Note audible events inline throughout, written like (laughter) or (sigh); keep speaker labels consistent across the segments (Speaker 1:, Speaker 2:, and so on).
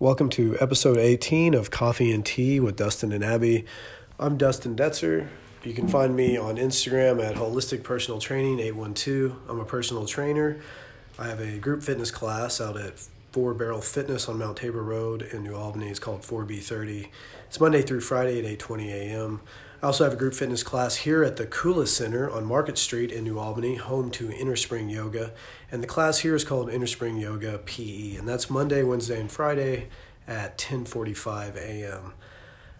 Speaker 1: Welcome to episode 18 of Coffee and Tea with Dustin and Abby. I'm Dustin Detzer. You can find me on Instagram at Holistic Personal Training 812. I'm a personal trainer. I have a group fitness class out at Four Barrel Fitness on Mount Tabor Road in New Albany. It's called 4B30. It's Monday through Friday at 8:20 a.m. I also have a group fitness class here at the Kula Center on Market Street in New Albany, home to Inner Spring Yoga. And the class here is called Inner Spring Yoga PE, and that's Monday, Wednesday, and Friday at 10:45 a.m.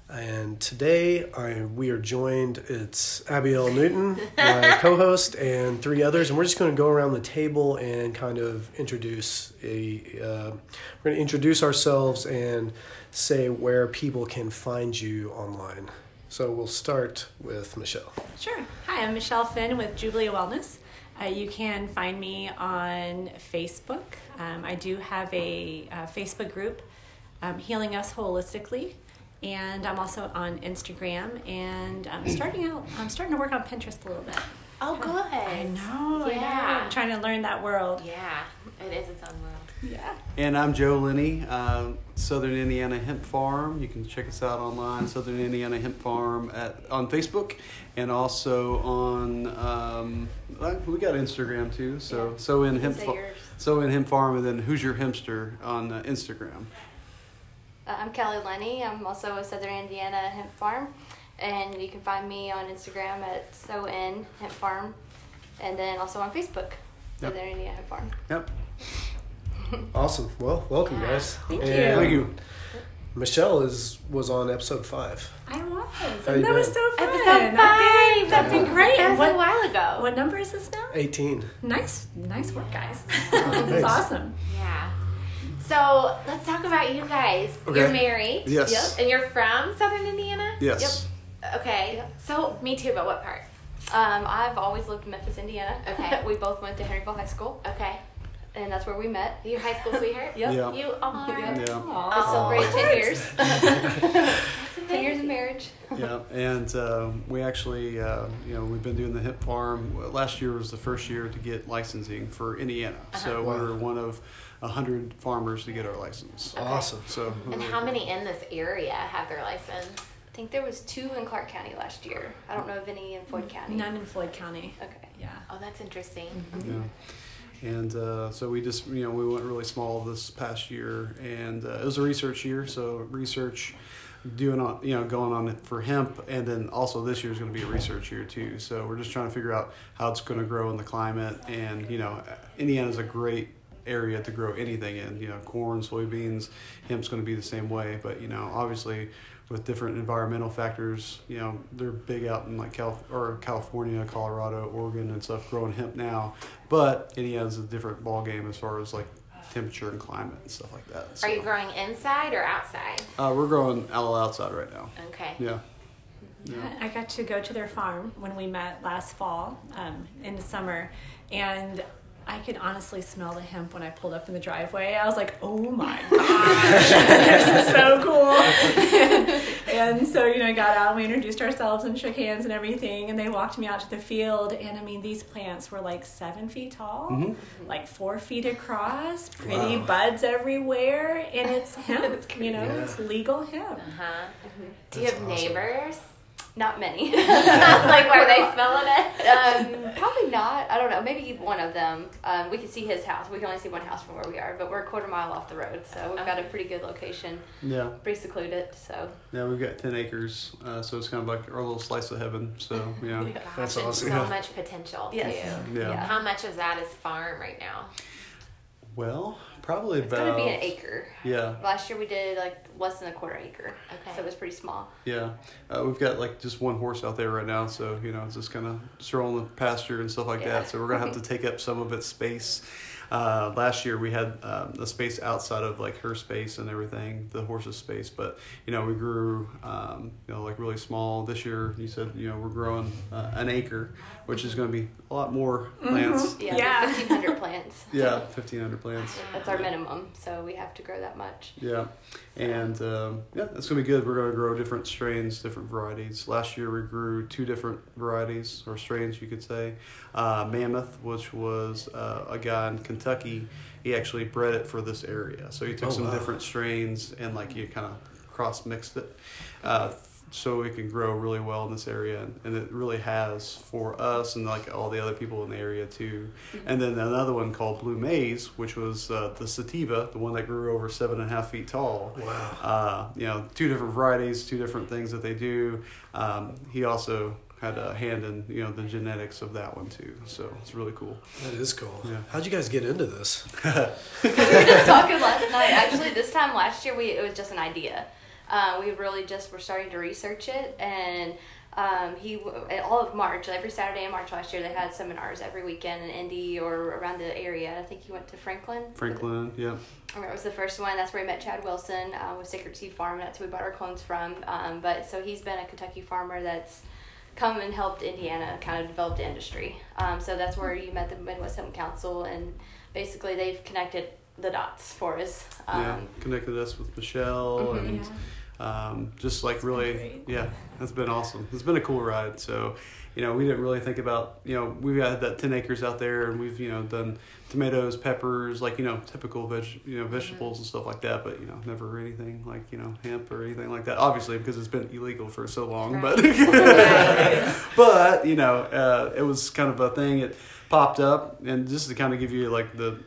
Speaker 1: And today I, we are joined, it's Abiel Newton, my (laughs) co-host, and three others, and we're just going to go around the table and kind of introduce a, uh, we're going to introduce ourselves and say where people can find you online. So we'll start with Michele.
Speaker 2: Sure. Hi, I'm Michele Finn with Jubilee Wellness. Uh, you can find me on Facebook. Um, I do have a, uh Facebook group, um, Healing Us Holistically, and I'm also on Instagram. And I'm (clears throat) starting out. I'm starting to work on Pinterest a little bit.
Speaker 3: Oh, good.
Speaker 2: I know. I know.
Speaker 3: Yeah.
Speaker 2: I'm trying to learn that world.
Speaker 3: Yeah, it is its own world.
Speaker 2: Yeah.
Speaker 4: And I'm Joe Linne, uh, Southern Indiana Hemp Farm. You can check us out online, Southern Indiana Hemp Farm at on Facebook, and also on um, uh, we got Instagram too. So
Speaker 3: Yeah.
Speaker 4: so in hemp Fa- so in hemp farm, and then who's your hempster on uh, Instagram.
Speaker 5: Uh, I'm Kelly Linne. I'm also a Southern Indiana hemp farm, and you can find me on Instagram at so in hemp farm, and then also on Facebook,
Speaker 4: Yep.
Speaker 5: Southern Indiana hemp farm.
Speaker 4: Yep.
Speaker 1: Awesome. Well, welcome,
Speaker 3: Yeah.
Speaker 1: guys.
Speaker 2: Thank
Speaker 1: And
Speaker 2: you.
Speaker 4: Thank you.
Speaker 1: Michele is was on episode five.
Speaker 2: I was.
Speaker 1: How
Speaker 2: And
Speaker 1: you
Speaker 2: that was so fun.
Speaker 3: Episode
Speaker 2: That'd be-
Speaker 3: five.
Speaker 2: That'd be great.
Speaker 3: That
Speaker 2: And
Speaker 3: was a
Speaker 2: what,
Speaker 3: while ago.
Speaker 2: what number is this now?
Speaker 1: 18.
Speaker 2: Nice, nice work, guys. (laughs)
Speaker 1: Thanks.
Speaker 2: That's awesome.
Speaker 3: Yeah. So let's talk about you guys.
Speaker 4: Okay.
Speaker 3: You're married.
Speaker 4: Yes.
Speaker 3: Yep. And you're from Southern Indiana.
Speaker 4: Yes.
Speaker 3: Okay. So me too, but what part?
Speaker 5: Um, I've always lived in Memphis, Indiana.
Speaker 3: Okay. (laughs)
Speaker 5: we both went to Henryville High School,
Speaker 3: Okay.
Speaker 5: And that's where we met.
Speaker 3: You high school (laughs) sweetheart.
Speaker 5: Yep.
Speaker 4: Yeah.
Speaker 3: You are.
Speaker 5: Yeah.
Speaker 4: Yeah.
Speaker 5: We
Speaker 3: Aw.
Speaker 5: celebrated 10 years. (laughs) 10 years of marriage. (laughs)
Speaker 4: yeah, and um, we actually, uh, you know, we've been doing the hemp farm. Last year was the first year to get licensing for Indiana, so
Speaker 1: Wow.
Speaker 4: we were one of a hundred farmers to get our license.
Speaker 1: Awesome.
Speaker 4: So,
Speaker 3: And how many in this area have their license?
Speaker 5: I think there was two in Clark County last year. I don't know of any in Floyd County.
Speaker 2: None in Floyd County.
Speaker 5: Okay.
Speaker 2: Yeah.
Speaker 3: Oh, that's interesting.
Speaker 4: Yeah. And uh, so we just, you know, we went really small this past year, and uh, it was a research year. So research, doing on, you know, going on for hemp, and then also this year is going to be a research year too. So we're just trying to figure out how it's going to grow in the climate, and you know, Indiana's a great area to grow anything in. You know, corn, soybeans, hemp's going to be the same way. But you know, obviously, with different environmental factors, you know, they're big out in like Cal or California, Colorado, Oregon, and stuff growing hemp now. But Indiana's a different ball game as far as like temperature and climate and stuff like that.
Speaker 3: Are you growing inside or outside?
Speaker 4: Uh, we're growing all outside right now.
Speaker 3: Okay.
Speaker 4: Yeah.
Speaker 2: Yeah, I got to go to their farm when we met last fall um, in the summer, and I could honestly smell the hemp when I pulled up in the driveway. I was like, "Oh my (laughs) gosh, this is so cool!" (laughs) and so you know, I got out and we introduced ourselves and shook hands and everything, and they walked me out to the field. And I mean, these plants were like seven feet tall, like four feet across, pretty
Speaker 1: Wow.
Speaker 2: buds everywhere, and it's (laughs) hemp. you know,
Speaker 1: Yeah.
Speaker 2: it's legal hemp.
Speaker 3: Uh huh. Do you have
Speaker 1: awesome.
Speaker 3: neighbors?
Speaker 5: Not many. (laughs)
Speaker 3: like, were they smelling it?
Speaker 5: um, (laughs) probably not. I don't know. Maybe one of them. Um, we can see his house. We can only see one house from where we are, but we're a quarter mile off the road, so we've got a pretty good location,
Speaker 4: Yeah.
Speaker 5: pretty secluded. So
Speaker 4: Yeah, we've got 10 acres, uh, so it's kind of like our little slice of heaven. So, (laughs) yeah.
Speaker 3: Gosh,
Speaker 1: That's awesome.
Speaker 3: So
Speaker 1: Yeah.
Speaker 3: much potential
Speaker 5: Yes.
Speaker 3: too.
Speaker 4: Yeah.
Speaker 5: Yeah.
Speaker 3: How much of that is farm right now?
Speaker 4: Well, probably
Speaker 5: it's
Speaker 4: about.
Speaker 5: gonna be an acre.
Speaker 4: Yeah.
Speaker 5: Last year we did like less than a quarter acre,
Speaker 3: Okay.
Speaker 5: so it was pretty small.
Speaker 4: Yeah, uh, we've got like just one horse out there right now, so you know it's just kind of strolling the pasture and stuff like
Speaker 5: Yeah.
Speaker 4: that. So we're gonna have to (laughs) take up some of its space. Uh, last year we had um, the space outside of like her space and everything, the horse's space. But you know we grew, um, you know, like really small. This year you said you know we're growing uh, an acre, which is going to be a lot more plants.
Speaker 5: Yeah,
Speaker 2: Yeah.
Speaker 5: fifteen hundred plants. (laughs)
Speaker 4: Yeah, fifteen hundred plants.
Speaker 5: That's our minimum, so we have to grow that much.
Speaker 4: Yeah, and um, yeah, it's gonna be good. We're gonna grow different strains, different varieties. Last year we grew two different varieties or strains, you could say. Uh, Mammoth, which was uh, a guy in Kentucky he actually bred it for this area. So he took
Speaker 1: Oh,
Speaker 4: some
Speaker 1: wow.
Speaker 4: different strains and like he kind of cross mixed it. Uh, so it can grow really well in this area, and, and it really has for us and like all the other people in the area too. And then another one called Blue Maze, which was uh, the sativa, the one that grew over seven and a half feet tall.
Speaker 1: Wow.
Speaker 4: Uh, you know, two different varieties, two different things that they do. Um, he also had a hand in you know the genetics of that one too, so it's really cool.
Speaker 1: That is cool.
Speaker 4: Yeah.
Speaker 1: How'd you guys get into this? (laughs)
Speaker 5: we were just talking last night. Actually, this time last year, we it was just an idea. Uh, we really just were starting to research it, and um, he all of March, every Saturday in March last year, they had seminars every weekend in Indy or around the area. I think he went to Franklin.
Speaker 4: Franklin, yeah,
Speaker 5: I remember it was the first one. That's where we met Chad Wilson uh, with Sacred Seed Farm. That's who we bought our clones from. Um, but so he's been a Kentucky farmer that's come and helped Indiana kind of develop the industry. Um, so that's where you met the Midwest Hemp Council, and basically they've connected the dots for us. Um,
Speaker 4: yeah, connected us with Michele
Speaker 5: Mhm.
Speaker 4: and um, just like really, yeah, it's been awesome. It's been a cool ride. So, you know, we didn't really think about, you know, we've had that ten acres out there, and we've you know done tomatoes, peppers, like you know typical veg, you know vegetables and stuff like that. But you know, never anything like you know hemp or anything like that. Obviously, because it's been illegal for so long. But (laughs) (laughs) but you know, uh, it was kind of a thing. It popped up, and just to kind of give you like the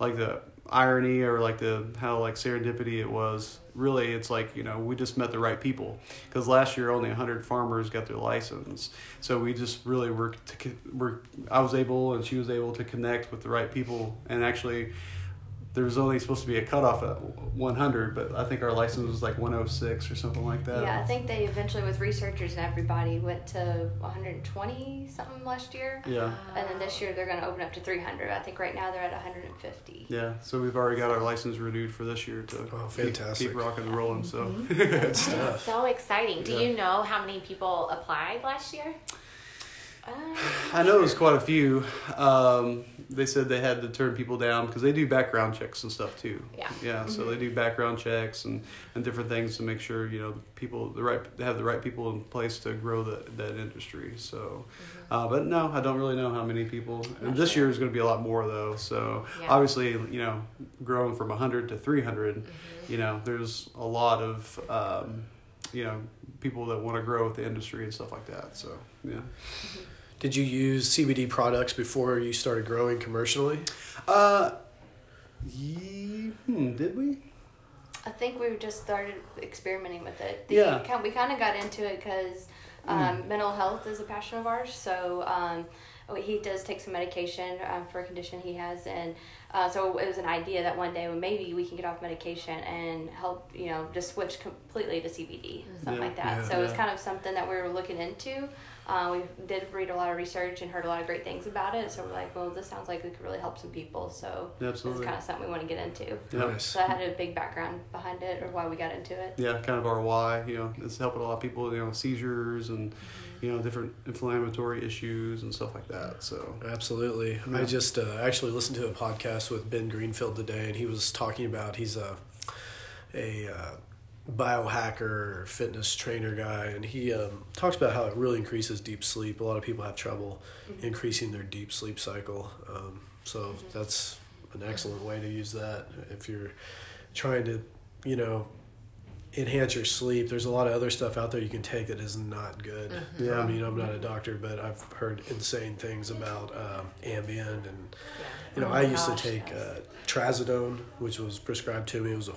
Speaker 4: like the irony or like the how like serendipity it was. Really, it's like you know we just met the right people because last year only hundred farmers got their license. So we just really were to were I was able and she was able to connect with the right people and actually. There was only supposed to be a cutoff at 100, but I think our license was like 106 or something like that.
Speaker 5: yeah, I think they eventually, with researchers and everybody, went to 120 something last year.
Speaker 4: Yeah.
Speaker 5: And then this year they're going to open up to 300. I think right now they're at 150.
Speaker 4: Yeah, so we've already got our license renewed for this year to
Speaker 1: Oh, fantastic.
Speaker 4: keep, rocking and rolling. So mm-hmm. (laughs)
Speaker 1: Good stuff.
Speaker 3: So exciting. Do
Speaker 4: Yeah.
Speaker 3: you know how many people applied last year?
Speaker 5: Uh,
Speaker 4: I know it was quite a few. Um, they said they had to turn people down because they do background checks and stuff too.
Speaker 3: Yeah.
Speaker 4: Yeah, so they do background checks and, and different things to make sure you know people the right they have the right people in place to grow that that industry. So, uh, but no, I don't really know how many people. And this
Speaker 3: sure.
Speaker 4: year is going to be a lot more though. So
Speaker 3: Yeah.
Speaker 4: obviously, you know, growing from hundred to three you know, there's a lot of um, you know people that want to grow with the industry and stuff like that. So yeah.
Speaker 1: Did you use CBD products before you started growing commercially?
Speaker 4: Uh, ye, hmm, did we?
Speaker 5: I think we just started experimenting with it. The,
Speaker 4: Yeah.
Speaker 5: We kind of got into it because um, mental health is a passion of ours. So um, he does take some medication um, for a condition he has, and uh, so it was an idea that one day well, maybe we can get off medication and help, you know, just switch completely to CBD, something
Speaker 4: Yeah.
Speaker 5: like that.
Speaker 1: Yeah.
Speaker 5: so it was kind of something that we were looking into. Uh, we did read a lot of research and heard a lot of great things about it. So we're like, well, this sounds like it could really help some people. So this is kind of something we want to get into.
Speaker 4: Yeah.
Speaker 1: Nice.
Speaker 5: So I had a big background behind it or why we got into it.
Speaker 4: Yeah, kind of our why. You know, it's helping a lot of people. You know, seizures and you know different inflammatory issues and stuff like that. So
Speaker 1: Absolutely. I just uh, actually listened to a podcast with Ben Greenfield today, and he was talking about he's a a uh, biohacker, fitness trainer guy, and he um, talks about how it really increases deep sleep. A lot of people have trouble increasing their deep sleep cycle, um, so that's an excellent way to use that if you're trying to, you know. Enhance your sleep. There's a lot of other stuff out there you can take that is not good.
Speaker 4: Yeah.
Speaker 1: I mean, I'm not a doctor, but I've heard insane things about um, Ambien, and you know,
Speaker 3: Oh
Speaker 1: I used
Speaker 3: gosh,
Speaker 1: to take
Speaker 3: yes.
Speaker 1: uh, trazodone, which was prescribed to me. It was a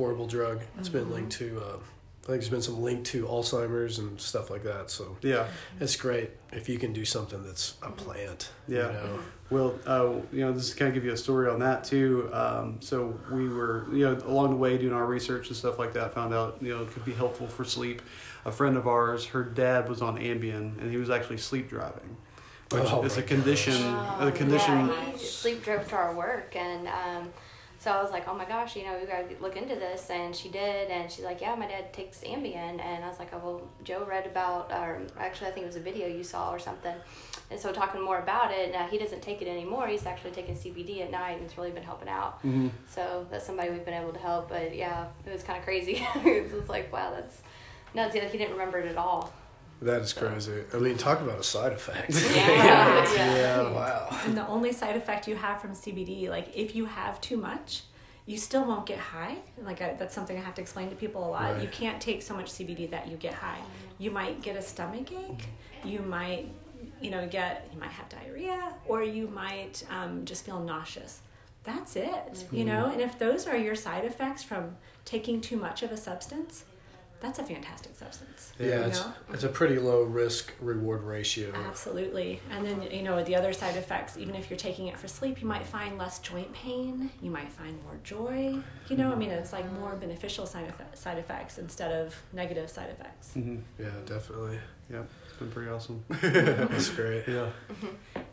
Speaker 1: horrible drug. It's
Speaker 3: Mm-hmm.
Speaker 1: been linked to, uh, I think there's been some link to Alzheimer's and stuff like that. So
Speaker 4: yeah,
Speaker 1: it's great if you can do something that's a plant.
Speaker 4: Yeah.
Speaker 1: You know?
Speaker 4: Well, uh, you know, just to kind of give you a story on that too. Um, so we were, you know, along the way doing our research and stuff like that, found out, you know, it could be helpful for sleep. A friend of ours, her dad was on Ambien, and he was actually sleep driving, which
Speaker 1: Oh
Speaker 4: is a condition.
Speaker 5: Oh,
Speaker 4: a condition.
Speaker 5: Yeah, he sleep drove to our work, and um, so I was like, "Oh my gosh, you know, you got to look into this." And she did, and she's like, "Yeah, my dad takes Ambien," and I was like, "Oh well, Joe read about, or actually, I think it was a video you saw or something." And so talking more about it, now he doesn't take it anymore. He's actually taking CBD at night, and it's really been helping out.
Speaker 4: hmm
Speaker 5: So that's somebody we've been able to help. But yeah, it was kind of crazy. (laughs) it was like, wow, that's nuts. Yeah, He didn't remember it at all.
Speaker 1: That is crazy. I mean, talk about a side effect.
Speaker 3: Yeah. (laughs)
Speaker 4: Yeah.
Speaker 1: wow.
Speaker 2: And the only side effect you have from CBD, like if you have too much, you still won't get high. Like I, that's something I have to explain to people a lot.
Speaker 1: Right.
Speaker 2: You can't take so much CBD that you get high. You might get a stomach ache. You might, you know, get you might have diarrhea, or you might um, just feel nauseous. That's it. You know, and if those are your side effects from taking too much of a substance, that's a fantastic substance.
Speaker 1: Yeah,
Speaker 2: you
Speaker 1: it's,
Speaker 2: know?
Speaker 1: it's a pretty low risk reward ratio.
Speaker 2: Absolutely. And then, you know, the other side effects, even if you're taking it for sleep, you might find less joint pain. You might find more joy. You know, I mean, it's like more beneficial side, effect, side effects instead of negative side effects.
Speaker 4: hmm
Speaker 1: Yeah, definitely.
Speaker 4: Yeah, it's been pretty awesome. (laughs)
Speaker 1: That's great.
Speaker 4: Yeah.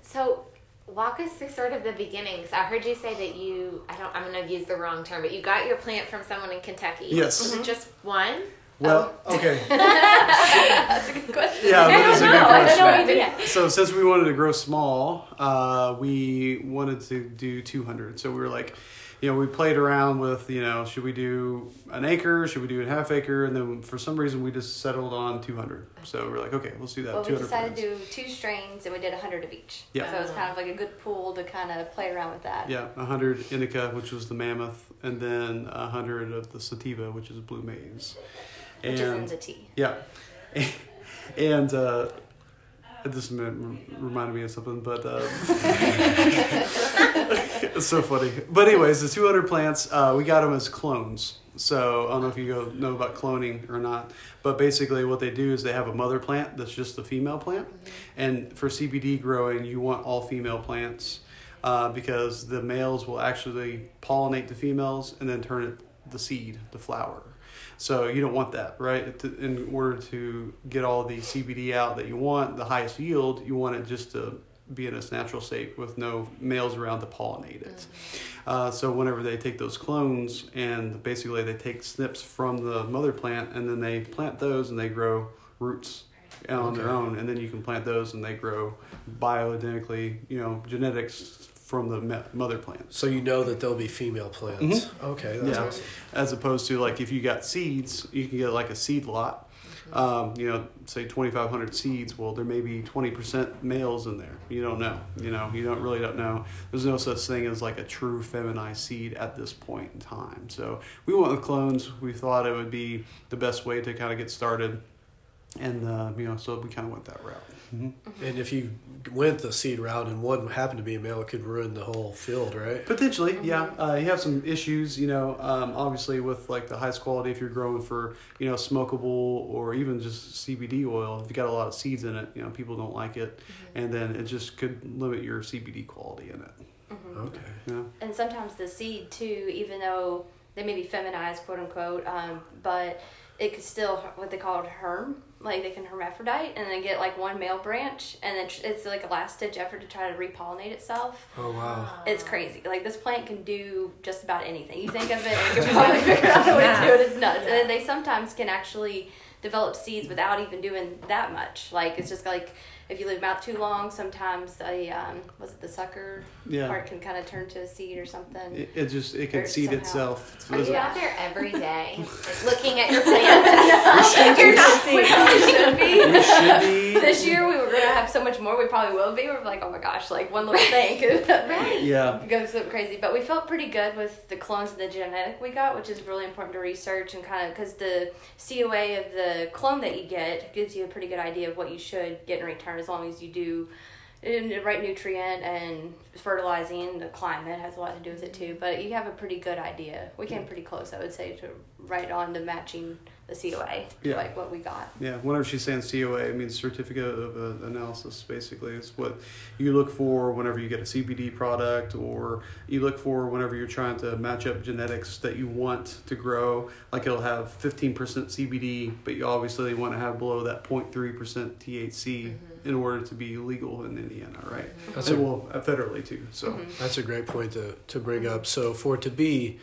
Speaker 3: So, walk us through sort of the beginnings. I heard you say that you, I don't, I'm going to use the wrong term, but you got your plant from someone in Kentucky.
Speaker 4: Yes.
Speaker 3: Was it just one?
Speaker 4: Well, okay. (laughs)
Speaker 3: That's a good question.
Speaker 4: Yeah, that is a good
Speaker 2: I have
Speaker 4: question.
Speaker 2: no idea.
Speaker 4: So since we wanted to grow small, uh, we wanted to do 200. So we were like, you know, we played around with, you know, should we do an acre? Should we do a half acre? And then for some reason we just settled on 200. So we are like, okay, let's do that.
Speaker 5: Well, we
Speaker 4: 200
Speaker 5: decided to do two strains and we did 100 of each.
Speaker 4: Yeah.
Speaker 5: So it was kind of like a good pool to kind of play around with that.
Speaker 4: Yeah, 100 indica, which was the mammoth, and then 100 of the sativa, which is blue maize.
Speaker 5: Which
Speaker 4: And-
Speaker 5: the tea.
Speaker 4: Yeah, (laughs) and uh, this reminded me of something, but uh, (laughs) it's so funny. But anyways, the 200 plants, uh, we got them as clones. So I don't know if you go know about cloning or not, but basically what they do is they have a mother plant that's just a female plant, and for CBD growing, you want all female plants. Uh, because the males will actually pollinate the females and then turn it the seed, the flower. So you don't want that, right? In order to get all the CBD out that you want, the highest yield, you want it just to be in its natural state with no males around to pollinate it. Uh, so whenever they take those clones and basically they take snips from the mother plant and then they plant those and they grow roots on their own, and then you can plant those and they grow bioidentically, you know, genetics from the me- mother plant.
Speaker 1: So you know that there'll be female plants. Okay, that's
Speaker 4: Yeah.
Speaker 1: awesome.
Speaker 4: as opposed to like if you got seeds you can get like a seed lot. Um, you know say 2500 seeds well there may be 20% males in there. You don't know you know you don't really don't know. There's no such thing as like a true feminized seed at this point in time. So we went with clones. We thought it would be the best way to kind of get started. And uh, you know so we kind of went that route hmm
Speaker 1: And if you went the seed route and one happened to be a male, it could ruin the whole field, right?
Speaker 4: Potentially, yeah. Uh, you have some issues, you know, um, obviously with like the highest quality if you're growing for, you know, smokable or even just CBD oil. If you got a lot of seeds in it, you know, people don't like it, and then it just could limit your CBD quality in it.
Speaker 1: Okay.
Speaker 4: You know?
Speaker 5: And sometimes the seed too, even though they may be feminized, quote unquote, um, but it could still what they call it herm. Like they can hermaphrodite and then get like one male branch, and then it's like a last ditch effort to try to repollinate itself.
Speaker 1: Oh wow.
Speaker 5: It's crazy. Like this plant can do just about anything. You think of it, and (laughs) you can probably figure out a way to do it. It's nuts. And then they sometimes can actually develop seeds without even doing that much. Like it's just like if you leave them out too long, sometimes a um, was it the sucker
Speaker 4: Yeah.
Speaker 5: part can kind of turn to a seed or something.
Speaker 4: It, it just it can seed
Speaker 5: somehow.
Speaker 4: itself.
Speaker 3: Are you out there every day, (laughs) looking at your plants? (laughs)
Speaker 5: You're not. (laughs) We should be.
Speaker 4: We should be.
Speaker 5: This year we were gonna have so much more. We probably will be. We're like, oh my gosh, like one little thing could
Speaker 3: Right.
Speaker 4: Yeah.
Speaker 5: go so crazy. But we felt pretty good with the clones and the genetic we got, which is really important to research and kind of because the COA of the clone that you get gives you a pretty good idea of what you should get in return as long as you do the right nutrient and fertilizing the climate has a lot to do with it too but you have a pretty good idea we came pretty close i would say to right on to matching the coa
Speaker 4: Yeah.
Speaker 5: like what we got
Speaker 4: Yeah, whenever she's saying COA, it means certificate of uh, analysis. Basically, it's what you look for whenever you get a CBD product, or you look for whenever you're trying to match up genetics that you want to grow. Like it'll have 15% CBD, but you obviously want to have below that 0.3% THC in order to be legal in Indiana, right?
Speaker 1: That's
Speaker 4: and
Speaker 1: a-
Speaker 4: well, uh, federally too. So
Speaker 1: That's a great point to, to bring up. So for it to be,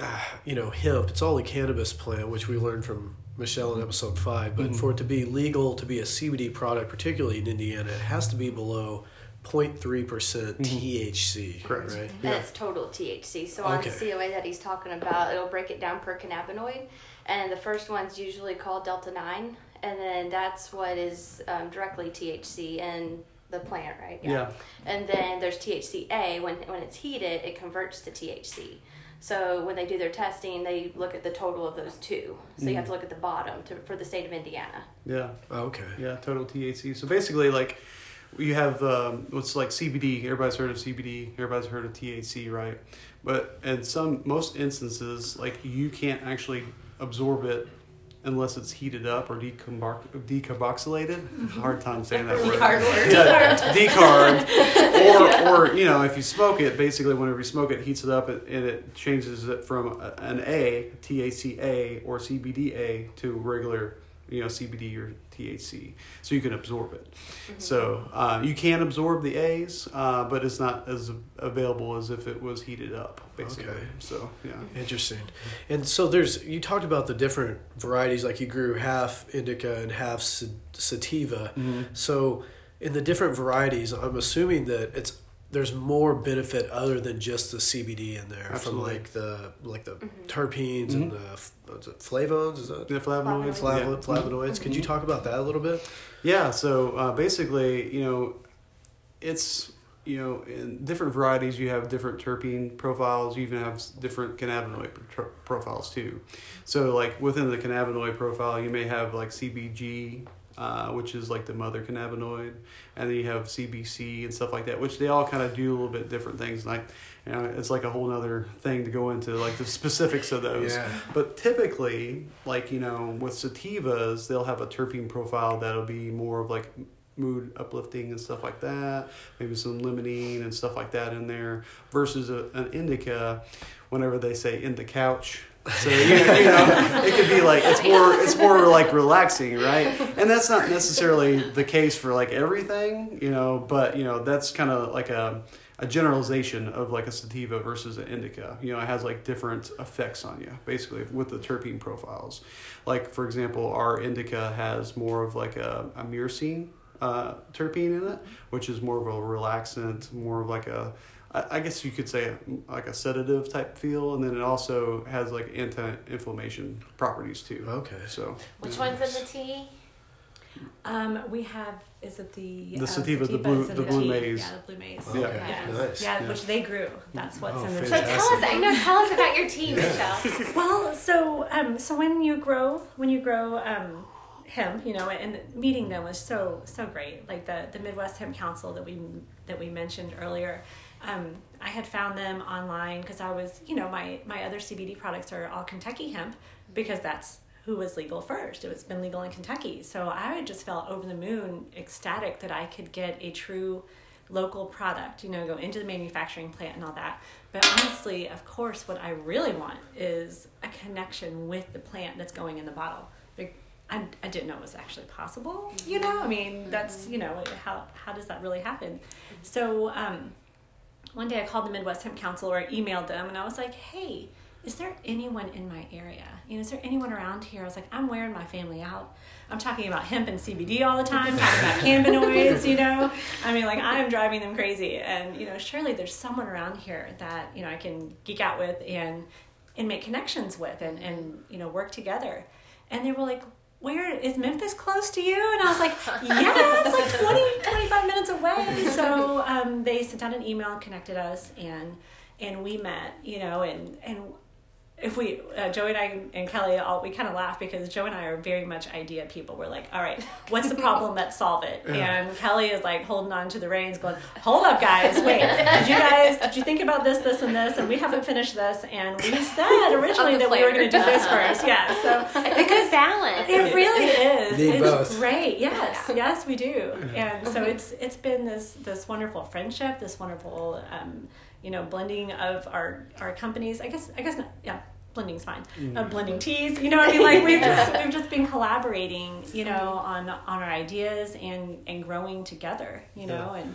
Speaker 1: uh, you know, hemp, it's all a cannabis plant, which we learned from Michele in episode five. But
Speaker 4: Mhm.
Speaker 1: for it to be legal to be a CBD product, particularly in Indiana, it has to be below 0.3 percent THC.
Speaker 4: Correct.
Speaker 1: Right.
Speaker 5: And it's total THC. So on
Speaker 1: Okay.
Speaker 5: the COA that he's talking about, it'll break it down per cannabinoid. And the first one's usually called Delta 9. And then that's what is um, directly THC in the plant, right?
Speaker 4: Yeah.
Speaker 5: And then there's THCA. When, when it's heated, it converts to THC. So when they do their testing, they look at the total of those two. So you have to look at the bottom to, for the state of Indiana.
Speaker 4: Yeah.
Speaker 1: Okay.
Speaker 4: Yeah, total THC. So basically, like you have um, what's like CBD. Everybody's heard of CBD. Everybody's heard of THC, right? But in some most instances, like you can't actually absorb it unless it's heated up or decarbox- decarboxylated. Mm-hmm. Hard time saying that (laughs) word.
Speaker 2: Hard word.
Speaker 4: Yeah, (laughs) decarb. or, or you know, if you smoke it, basically, whenever you smoke it, it heats it up and and it changes it from an A, or CBDA to regular, you know, CBD or THC. So you can absorb it. So uh, you can absorb the A's, uh, but it's not as available as if it was heated up, basically.
Speaker 1: Okay.
Speaker 4: So yeah.
Speaker 1: Interesting. And so there's you talked about the different varieties, like you grew half indica and half sa- sativa. So in the different varieties, I'm assuming that it's there's more benefit other than just the CBD in there
Speaker 4: Absolutely.
Speaker 1: from like the like the mm-hmm. terpenes and mm-hmm. the f- flavones. Is that
Speaker 4: The flavonoids.
Speaker 1: Flavo-
Speaker 4: yeah.
Speaker 1: flavonoids? Could you mm-hmm. talk about that a little bit?
Speaker 4: Yeah, so uh, basically, you know, it's you know in different varieties you have different terpene profiles. You even have different cannabinoid pro- profiles too. So like within the cannabinoid profile, you may have like CBG. Uh, which is like the mother cannabinoid, and then you have CBC and stuff like that, which they all kind of do a little bit different things. Like, you know, it's like a whole other thing to go into, like the (laughs) specifics of those.
Speaker 1: Yeah.
Speaker 4: But typically, like you know, with sativas, they'll have a terpene profile that'll be more of like mood uplifting and stuff like that. Maybe some limonene and stuff like that in there. Versus a, an indica, whenever they say in the couch. So you, you know, it could be like it's more it's more like relaxing, right? And that's not necessarily the case for like everything, you know. But you know, that's kind of like a a generalization of like a sativa versus an indica. You know, it has like different effects on you, basically, with the terpene profiles. Like, for example, our indica has more of like a, a myrcene uh, terpene in it, which is more of a relaxant, more of like a, I I guess you could say like a sedative type feel, and then it also has like anti-inflammation properties too.
Speaker 1: Okay.
Speaker 4: So
Speaker 3: Which
Speaker 4: yeah.
Speaker 3: one's in the tea?
Speaker 2: Um, we have is it the
Speaker 4: The
Speaker 2: um,
Speaker 4: sativa, the blue-
Speaker 2: and
Speaker 4: the blue
Speaker 2: tea.
Speaker 4: maize.
Speaker 2: Yeah, the blue maize.
Speaker 1: Okay.
Speaker 3: Yeah.
Speaker 1: Nice.
Speaker 2: Yeah,
Speaker 4: Yeah.
Speaker 2: which they grew. That's what's
Speaker 1: Oh,
Speaker 2: in the
Speaker 3: So tell us, I know, tell us about your tea, Michele. (laughs)
Speaker 2: Well, so um, so when you grow when you grow um, hemp, you know, and meeting them was so so great. Like the the Midwest Hemp Council that we that we mentioned earlier. Um, I had found them online because I was, you know, my my other CBD products are all Kentucky hemp because that's who was legal first. It was been legal in Kentucky, so I just felt over the moon, ecstatic that I could get a true local product, you know, go into the manufacturing plant and all that. But honestly, of course, what I really want is a connection with the plant that's going in the bottle. I, I didn't know it was actually possible, you know? I mean, that's, you know, how, how does that really happen? So, um, one day I called the Midwest Hemp Council or I emailed them and I was like, hey, is there anyone in my area? You know, is there anyone around here? I was like, I'm wearing my family out. I'm talking about hemp and CBD all the time, talking about (laughs) cannabinoids, you know? I mean, like, I'm driving them crazy. And, you know, surely there's someone around here that, you know, I can geek out with and, and make connections with and, and, you know, work together. And they were like, where is Memphis close to you? And I was like, yeah, it's like 20, 25 minutes away. So um, they sent out an email, and connected us, and and we met, you know, and and if we uh, Joey and I and Kelly all we kind of laugh because Joe and I are very much idea people. We're like, all right, what's the problem? (laughs) Let's solve it. And Kelly is like holding on to the reins, going, hold up, guys, wait, did you guys did you think about this, this, and this? And we haven't finished this, and we said (laughs) originally
Speaker 3: On the
Speaker 2: that we were going to do this first, (laughs) yeah. So
Speaker 3: It's a good balance.
Speaker 2: it really is.
Speaker 1: Need
Speaker 2: it's
Speaker 1: both.
Speaker 2: great. Yes, yes, we do. And so it's it's been this this wonderful friendship, this wonderful um, you know blending of our our companies. I guess I guess not. Yeah, blending's fine. Uh, blending teas. You know, what I mean, like we've just we've just been collaborating. You know, on on our ideas and and growing together. You know, and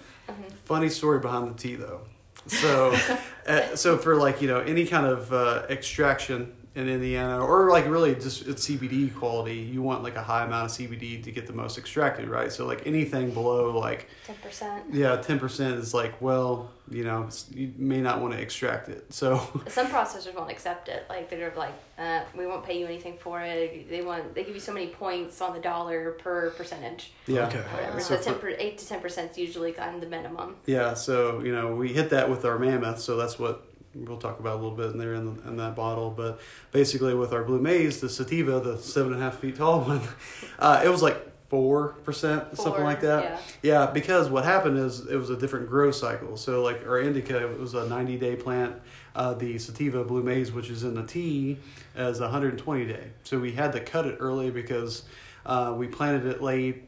Speaker 4: Funny story behind the tea, though. So, (laughs) uh, so for like you know any kind of uh, extraction in Indiana, or like really just it's CBD quality, you want like a high amount of CBD to get the most extracted, right? So like anything below like
Speaker 5: Ten percent.
Speaker 4: yeah, ten percent is like well, you know, you may not want to extract it. So (laughs)
Speaker 5: Some processors won't accept it. Like they're like, uh, we won't pay you anything for it. They want they give you so many points on the dollar per percentage.
Speaker 4: yeah,
Speaker 1: Okay.
Speaker 5: Whatever.
Speaker 4: So
Speaker 5: So, ten per, eight to ten percent is usually kind of the minimum.
Speaker 4: Yeah, so you know we hit that with our mammoth, so that's what we'll talk about a little bit in there in, the, in that bottle. But basically, with our blue maze, the sativa, the seven and a half feet tall one, (laughs) uh, it was like four percent, something like that.
Speaker 5: yeah.
Speaker 4: Yeah, because what happened is it was a different growth cycle. So like our indica, it was a ninety day plant. Uh, the sativa blue maze, which is in the tea, is 120 day. So we had to cut it early because uh, we planted it late,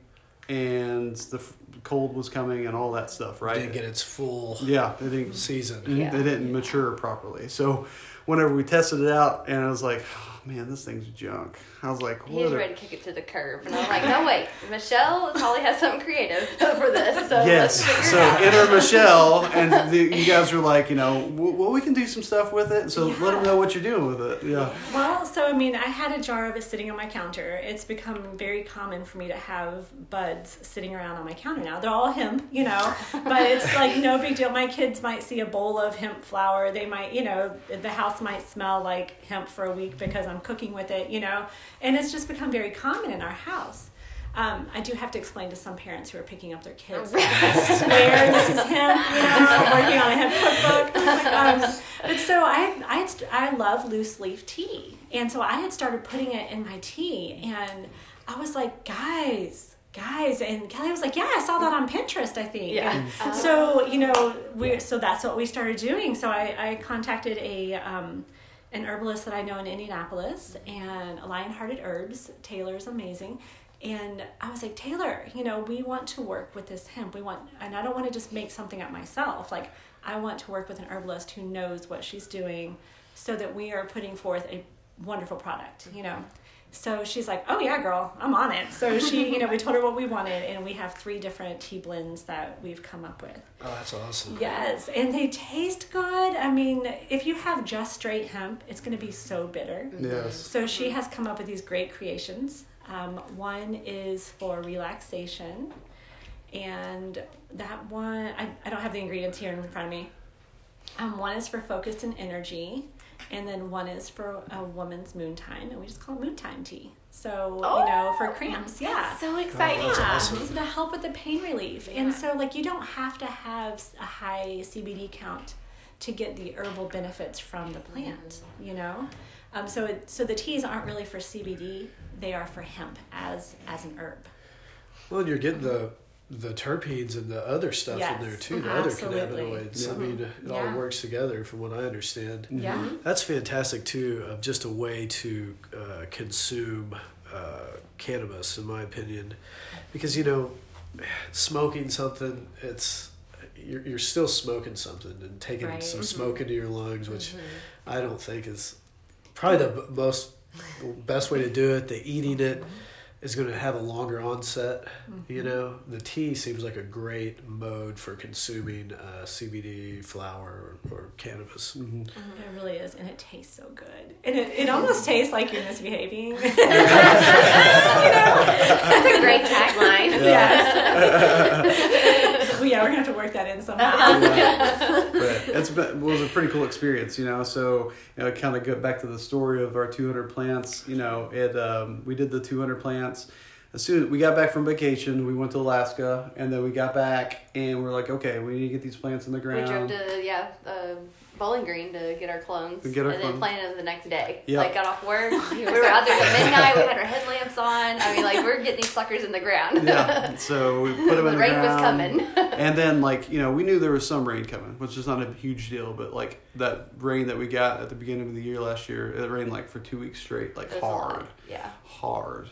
Speaker 4: and the f- cold was coming and all that stuff. Right?
Speaker 1: Didn't get its full
Speaker 4: Yeah, it didn't.
Speaker 1: season.
Speaker 5: Yeah.
Speaker 4: They didn't mature properly. So whenever we tested it out, and I was like, man, this thing's junk. I was like,
Speaker 5: He
Speaker 4: what?
Speaker 5: was
Speaker 4: are-
Speaker 5: ready to kick it to the curb, and I'm like, no wait, Michele probably has something creative for this. So
Speaker 4: Yes.
Speaker 5: let's figure
Speaker 4: So
Speaker 5: it out.
Speaker 4: enter Michele, (laughs) and the, you guys were like, you know, well, we can do some stuff with it. So let them know what you're doing with it. Yeah.
Speaker 2: Well, so I mean, I had a jar of it sitting on my counter. It's become very common for me to have buds sitting around on my counter now. They're all hemp, you know, but it's (laughs) like no big deal. My kids might see a bowl of hemp flour. They might, you know, the house might smell like hemp for a week because I'm cooking with it, you know, and it's just become very common in our house. Um, I do have to explain to some parents who are picking up their kids. like, I swear this is hemp. You know, I'm working on a hemp cookbook. (laughs) Um, but so I, I, had st- I love loose leaf tea, and so I had started putting it in my tea, and I was like, guys, guys, and Kelly was like, yeah, I saw that on Pinterest, I think.
Speaker 5: Yeah.
Speaker 2: So you know, we so that's what we started doing. So I, I contacted a. Um, an herbalist that I know in Indianapolis and Lionhearted Herbs. Taylor's amazing. And I was like, Taylor, you know, we want to work with this hemp. We want, and I don't want to just make something up myself. Like, I want to work with an herbalist who knows what she's doing so that we are putting forth a wonderful product, you know. So she's like, oh, yeah, girl, I'm on it. So she, you know, we told her what we wanted, and we have three different tea blends that we've come up with.
Speaker 1: Oh, that's awesome.
Speaker 2: Yes, and they taste good. I mean, if you have just straight hemp, it's going to be so bitter.
Speaker 4: Yes.
Speaker 2: So she has come up with these great creations. Um, one is for relaxation, and that one, I, I don't have the ingredients here in front of me. Um, one is for focus and energy, and then one is for a woman's moon time, and we just call it moon time tea. So, you know, for cramps, yeah.
Speaker 3: So exciting.
Speaker 1: that's
Speaker 2: Yeah,
Speaker 1: awesome.
Speaker 2: to help with the pain relief. And so, like, you don't have to have a high CBD count to get the herbal benefits from the plant, you know? Um, so, it, so the teas aren't really for CBD, they are for hemp as, as an herb.
Speaker 1: Well, you're getting the the terpenes and the other stuff
Speaker 2: Yes,
Speaker 1: in there too, the
Speaker 2: absolutely.
Speaker 1: other cannabinoids. I mean, it
Speaker 2: Yeah.
Speaker 1: all works together from what I understand.
Speaker 2: Yeah.
Speaker 1: That's fantastic too, of just a way to uh, consume uh, cannabis, in my opinion, because you know, smoking something, it's you're, you're still smoking something and taking
Speaker 2: Right.
Speaker 1: some
Speaker 2: Mhm.
Speaker 1: smoke into your lungs, which I don't think is probably the b- most best way to do it. The eating it is going to have a longer onset. You know, the tea seems like a great mode for consuming uh, CBD flower or, or cannabis.
Speaker 4: Mhm.
Speaker 2: It really is, and it tastes so good. And it, it almost tastes like you're misbehaving. (laughs) (laughs)
Speaker 3: you know, That's a great tagline. (laughs)
Speaker 2: yes. Well, yeah, we're going to have to work that in somehow. (laughs)
Speaker 4: but it's been, it was a pretty cool experience, you know. So you know, kind of go back to the story of our 200 plants. You know, it um, we did the 200 plants. As soon as we got back from vacation, we went to Alaska, and then we got back, and we're like, okay, we need to get these plants in the ground.
Speaker 5: We drove to yeah, uh, Bowling Green to get our clones,
Speaker 4: To get our
Speaker 5: and
Speaker 4: clones.
Speaker 5: then planted them the next day.
Speaker 4: Yep.
Speaker 5: Like got off work, (laughs) we were out there at midnight. We had our headlamps on. I mean, like we're getting these suckers in the ground.
Speaker 4: yeah, (laughs) so we put them in
Speaker 5: the
Speaker 4: the
Speaker 5: rain was coming. (laughs)
Speaker 4: and then like you know we knew there was some rain coming which is not a huge deal but like that rain that we got at the beginning of the year last year it rained like for two weeks straight like
Speaker 5: It was a lot.
Speaker 4: hard
Speaker 5: Yeah.
Speaker 4: hard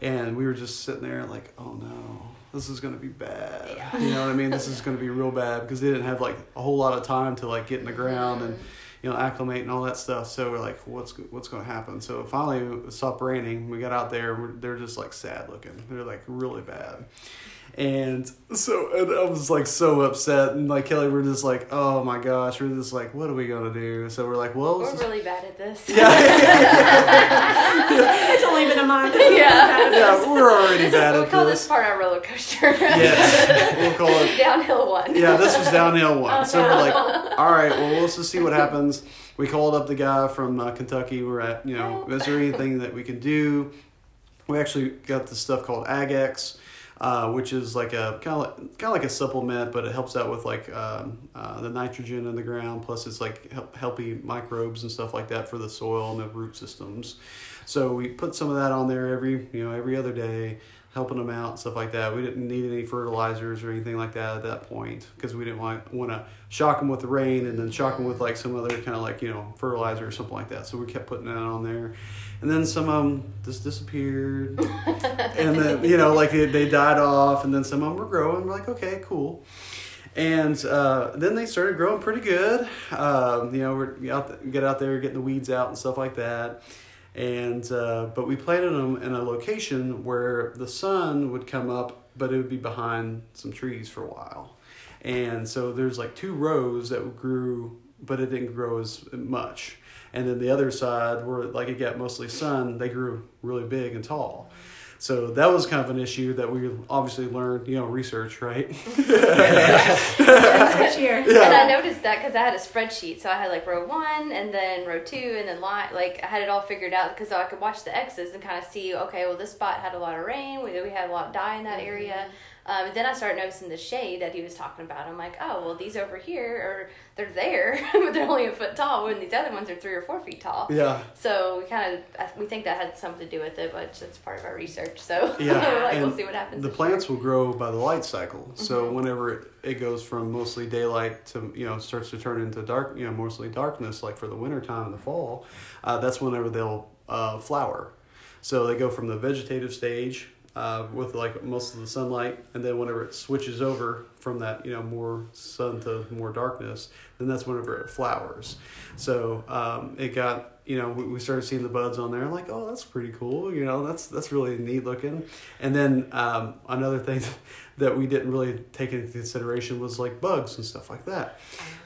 Speaker 4: and we were just sitting there like oh no this is gonna be bad.
Speaker 5: Yeah.
Speaker 4: you know what i mean? This is (laughs) gonna be real bad because they didn't have like a whole lot of time to like get in the ground and you know acclimate and all that stuff. So we're like what's what's gonna happen? So finally it stopped raining. We got out there. They're just like sad looking. They're like really bad And so and I was like so upset, and like Kelly, we're just like, oh my gosh, we're just like, what are we gonna do? So we're like, well, let's
Speaker 5: We're
Speaker 4: just-
Speaker 5: really bad at this. (laughs)
Speaker 2: Yeah, it's only been a month. (laughs)
Speaker 5: Yeah.
Speaker 4: yeah, we're already
Speaker 5: This is-
Speaker 4: bad
Speaker 5: we'll
Speaker 4: at
Speaker 5: call
Speaker 4: this.
Speaker 5: this part our roller coaster.
Speaker 4: Yes, (laughs) we'll call it
Speaker 5: Downhill one.
Speaker 4: yeah, this was downhill one.
Speaker 5: Oh,
Speaker 4: so we're like, all right, well, let's just see what happens. We called up the guy from uh, Kentucky. We're at, you know, is there anything that we can do? We actually got this stuff called AgX, uh, which is like a kind of like, kind of like a supplement, but it helps out with like um, uh, the nitrogen in the ground. Plus, it's like help, healthy microbes and stuff like that for the soil and the root systems. So we put some of that on there every, you know, every other day helping them out and stuff like that. We didn't need any fertilizers or anything like that at that point because we didn't want want to shock them with the rain and then shock them with like some other kind of like you know fertilizer or something like that. So we kept putting that on there, and then some of them just disappeared, (laughs) and then you know like they, they died off, and then some of them were growing. We're like, okay, cool. And uh, then they started growing pretty good. Um, you know, we're out, get out there, getting the weeds out and stuff like that and uh, but we planted them in a location where the sun would come up but it would be behind some trees for a while. And so there's like two rows that grew but it didn't grow as much. And then the other side where like it got mostly sun they grew really big and tall so that was kind of an issue that we obviously learned you know research right (laughs)
Speaker 2: This year.
Speaker 5: And I noticed that because I had a spreadsheet, so I had like row one, and then row two, and then line. Like I had it all figured out because I could watch the X's and kind of see, okay, well this spot had a lot of rain. We we had a lot of dye in that mm-hmm. area. Um, then I started noticing the shade that he was talking about. I'm like, oh well, these over here are they're there, (laughs) but they're only a foot tall, when these other ones are three or four feet tall.
Speaker 4: yeah
Speaker 5: So we kind of we think that had something to do with it, but it's part of our research. So (laughs)
Speaker 4: Yeah,
Speaker 5: like we'll see what happens.
Speaker 4: The plants will grow by the light cycle. So
Speaker 5: Mm-hmm.
Speaker 4: whenever it, it goes from mostly daylight to you know starts to turn into dark, you know mostly darkness, like for the winter time and the fall, uh, that's whenever they'll uh, flower. So they go from the vegetative stage uh, with like most of the sunlight, and then whenever it switches over from that you know more sun to more darkness, then that's whenever it flowers. So um, it got you know we, we started seeing the buds on there. Like, oh, that's pretty cool. You know, that's that's really neat looking. And then um, another thing (laughs) that we didn't really take into consideration was like bugs and stuff like that.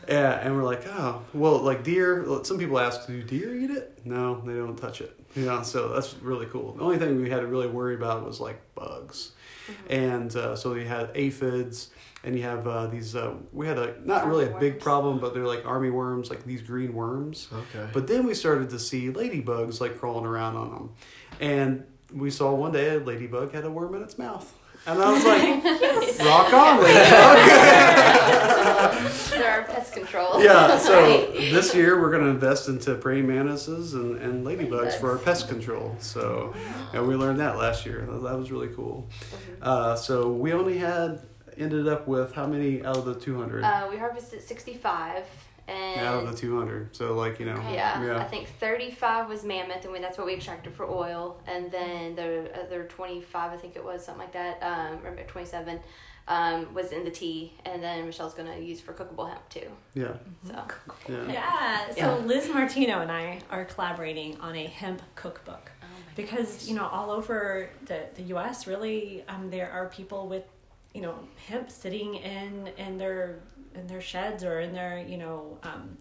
Speaker 4: Yeah, and we're like, oh, well, like deer. Some people ask, do deer eat it? No, they don't touch it. You know, so that's really cool. The only thing we had to really worry about was like bugs, and uh, so we had aphids, and you have uh, these. Uh, we had a not really a big problem, but they're like army worms, like these green worms.
Speaker 1: Okay.
Speaker 4: But then we started to see ladybugs like crawling around on them, and we saw one day a ladybug had a worm in its mouth, and I was like, (laughs) "Rock on, ladybug!" (laughs)
Speaker 5: There are pest control.
Speaker 4: yeah. So
Speaker 5: Right.
Speaker 4: this year we're going to invest into praying mantises and, and ladybugs for our pest control. So and we learned that last year. That that was really cool.
Speaker 5: Mm-hmm.
Speaker 4: Uh, so we only had ended up with how many out of the two hundred?
Speaker 5: Uh, we harvested 65 and
Speaker 4: out of the two hundred. So like you know.
Speaker 5: yeah,
Speaker 4: Yeah.
Speaker 5: I think 35 was mammoth, and we, that's what we extracted for oil. And then the other 25, I think it was something like that, um, or 27, um, was in the tea. And then Michele's gonna use for cookable hemp too.
Speaker 4: Yeah.
Speaker 5: So
Speaker 4: Yeah.
Speaker 2: Yeah. So
Speaker 5: Yeah.
Speaker 2: Liz Martino and I are collaborating on a hemp cookbook because you know all over the, the U.S. really um, there are people with you know hemp sitting in in their in their sheds or in their you know um,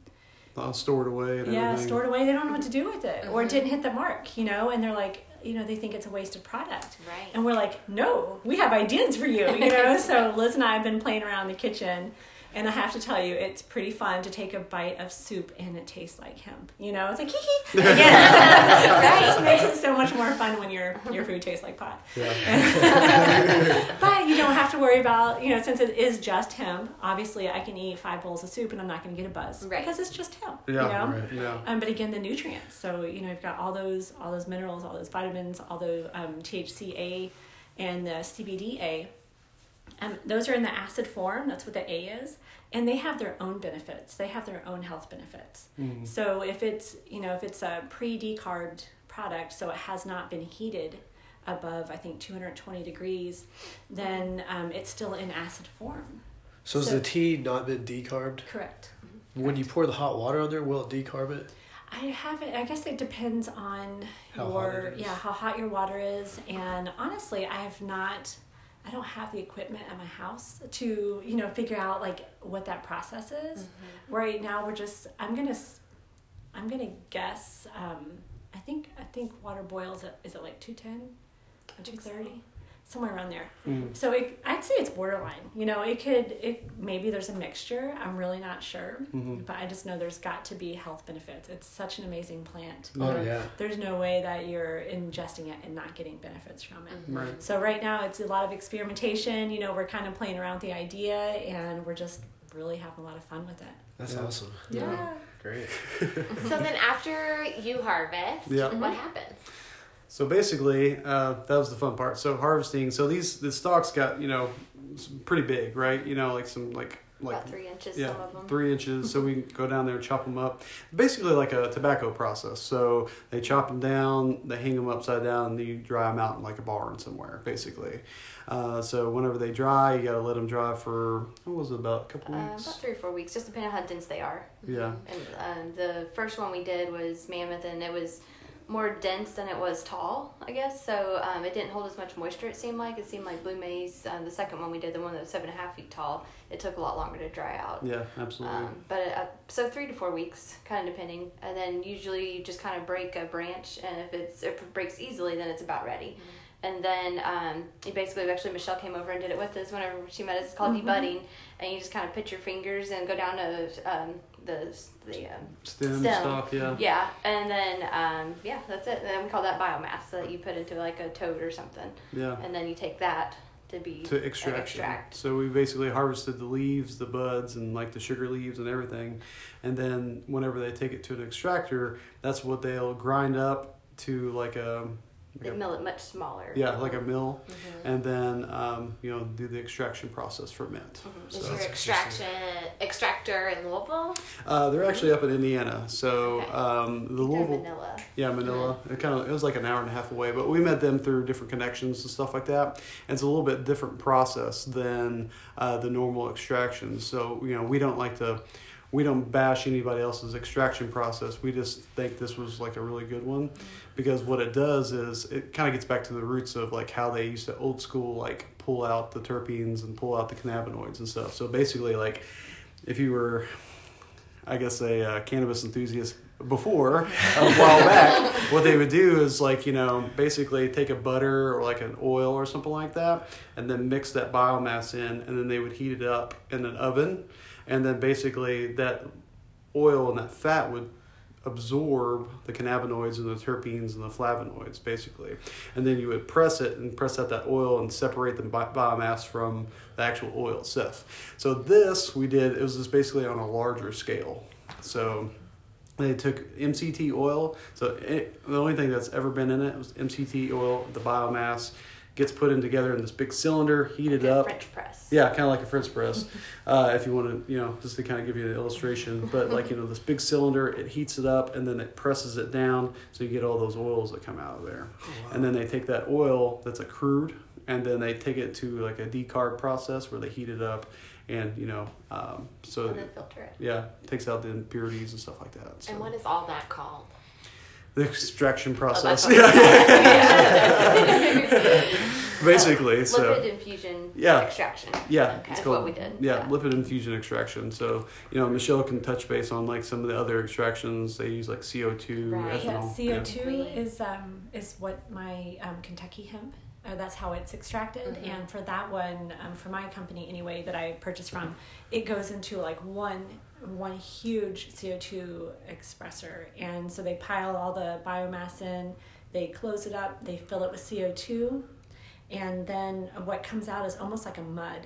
Speaker 4: All stored away and
Speaker 2: yeah
Speaker 4: everything.
Speaker 2: stored away. They don't know what to do with it or it didn't hit the mark. You know, and they're like you know they think it's a wasted product.
Speaker 3: Right.
Speaker 2: And we're like, no, we have ideas for you, you know. (laughs) so Liz and I have been playing around the kitchen, and I have to tell you, it's pretty fun to take a bite of soup and it tastes like hemp. You know, it's like hee hee. (laughs) Again, (laughs) it just makes it so much more fun when your your food tastes like pot.
Speaker 4: Yeah. (laughs)
Speaker 2: But you don't have to worry about, you know, since it is just hemp. Obviously, I can eat five bowls of soup and I'm not going to get a buzz
Speaker 3: Right.
Speaker 2: because it's just hemp.
Speaker 4: Yeah.
Speaker 2: you know?
Speaker 1: Right.
Speaker 4: Yeah.
Speaker 2: Um, but again, the nutrients. So you know, you've got all those, all those minerals, all those vitamins, all the um, THCA and the CBDA. Um, those are in the acid form. That's what the A is, and they have their own benefits. They have their own health benefits.
Speaker 4: Mhm.
Speaker 2: So if it's you know if it's a pre-decarbed product, so it has not been heated above I think 220 degrees, then um, it's still in acid form.
Speaker 1: So has
Speaker 2: So-
Speaker 1: the tea not been decarbed?
Speaker 2: Correct.
Speaker 1: When you pour the hot water on there, will it decarb it?
Speaker 2: I haven't. I guess it depends on
Speaker 1: How
Speaker 2: your yeah how hot your water is, and honestly, I have not I don't have the equipment at my house to you know figure out like what that process is. Right now we're just I'm gonna I'm gonna guess. Um, I think I think water boils at is it like two ten, two thirty, somewhere around there.
Speaker 4: Mm.
Speaker 2: So it, I'd say it's borderline. You know, it could it maybe there's a mixture. I'm really not sure,
Speaker 4: Mhm.
Speaker 2: but I just know there's got to be health benefits. It's such an amazing plant.
Speaker 1: Oh
Speaker 2: There-
Speaker 1: yeah.
Speaker 2: There's no way that you're ingesting it and not getting benefits from it.
Speaker 4: Right.
Speaker 2: So right now it's a lot of experimentation. You know, we're kind of playing around with the idea, and we're just really having a lot of fun with it.
Speaker 1: That's
Speaker 4: Yeah.
Speaker 1: awesome.
Speaker 2: Yeah.
Speaker 1: Great. (laughs) (laughs)
Speaker 3: So then after you harvest,
Speaker 4: Yeah.
Speaker 3: what happens?
Speaker 4: So basically, uh, that was the fun part. So harvesting. So these the stalks got you know pretty big, right? You know, like some like like
Speaker 5: About three inches,
Speaker 4: yeah,
Speaker 5: some of them.
Speaker 4: three inches. So we can go down there and chop them up. Basically, like a tobacco process. So they chop them down, they hang them upside down, and you dry them out in like a barn somewhere, basically. Uh, so whenever they dry, you gotta let them dry for what was it about a couple
Speaker 5: Uh,
Speaker 4: weeks?
Speaker 5: about three or four weeks, just depending on how dense they are.
Speaker 4: yeah.
Speaker 5: And um, the first one we did was mammoth, and it was more dense than it was tall, I guess. So um, it didn't hold as much moisture. It seemed like it seemed like blue maize. Um, the second one we did, the one that was seven and a half feet tall, it took a lot longer to dry out.
Speaker 4: Yeah, absolutely.
Speaker 5: Um, but uh, so three to four weeks, kind of depending. And then usually you just kind of break a branch, and if it's if it breaks easily, then it's about ready. And then um, you basically, actually, Michele came over and did it with us whenever she met us. It's called debudding, and you just kind of put your fingers and go down to um, the the um,
Speaker 4: Stem,
Speaker 5: stem.
Speaker 4: stalk, yeah.
Speaker 5: yeah, and then um, yeah, that's it. And then we call that biomass that you put into like a toad or something,
Speaker 4: Yeah.
Speaker 5: and then you take that to be
Speaker 4: to
Speaker 5: an
Speaker 4: extraction.
Speaker 5: extract.
Speaker 4: So we basically harvested the leaves, the buds, and like the sugar leaves and everything. And then whenever they take it to an extractor, that's what they'll grind up to like a,
Speaker 5: They mill it much smaller.
Speaker 4: yeah, like a mill,
Speaker 3: Mm-hmm.
Speaker 4: and then um, you know do the extraction process for mint.
Speaker 3: Is
Speaker 4: So
Speaker 3: your extraction extractor in Louisville?
Speaker 4: uh, they're actually up in Indiana. So
Speaker 3: Okay.
Speaker 4: um, the
Speaker 5: They're
Speaker 4: Louisville.
Speaker 5: vanilla.
Speaker 4: Yeah, Manilla. It kind of it was like an hour and a half away, but we met them through different connections and stuff like that. And it's a little bit different process than uh, the normal extraction. So you know, we don't like to we don't bash anybody else's extraction process. We just think this was like a really good one because what it does is it kind of gets back to the roots of like how they used to old school like pull out the terpenes and pull out the cannabinoids and stuff. So basically, like if you were I guess a uh, cannabis enthusiast before a while back, (laughs) what they would do is like you know basically take a butter or like an oil or something like that, and then mix that biomass in, and then they would heat it up in an oven, and then basically that oil and that fat would absorb the cannabinoids and the terpenes and the flavonoids basically and then you would press it and press out that oil and separate the bi- biomass from the actual oil itself so this we did it was just basically on a larger scale so they took MCT oil. So it, the only thing that's ever been in it was MCT oil. The biomass gets put in together in this big cylinder, heated
Speaker 5: Like a
Speaker 4: up.
Speaker 5: French press.
Speaker 4: Yeah, kind of like a French press. (laughs) uh, if you want to, you know, just to kind of give you the illustration. But like you know, this big cylinder, it heats it up and then it presses it down, so you get all those oils that come out of there. Oh, wow. And then they take that oil that's a crude, and then they take it to like a decarb process where they heat it up, and you know, um, so
Speaker 5: And then filter it.
Speaker 4: yeah, takes out the impurities and stuff like that. So.
Speaker 3: And what is all that called?
Speaker 4: The extraction process?
Speaker 3: what- (laughs)
Speaker 4: Basically, so
Speaker 5: Lipid infusion
Speaker 4: Yeah.
Speaker 5: extraction.
Speaker 4: yeah,
Speaker 5: Okay.
Speaker 4: it's
Speaker 5: That's
Speaker 4: called
Speaker 5: what we did.
Speaker 4: Yeah,
Speaker 5: Yeah.
Speaker 4: lipid infusion extraction. So you know, Michele can touch base on like some of the other extractions. They use like CO two,
Speaker 3: Right.
Speaker 2: Yeah. CO two
Speaker 3: Really?
Speaker 2: is um is what my um, Kentucky hemp. Uh, that's how it's extracted,
Speaker 3: Mhm.
Speaker 2: and for that one, um, for my company anyway, that I purchased from, it goes into like one one huge CO two expressor, and so they pile all the biomass in, they close it up, they fill it with CO two, and then what comes out is almost like a mud,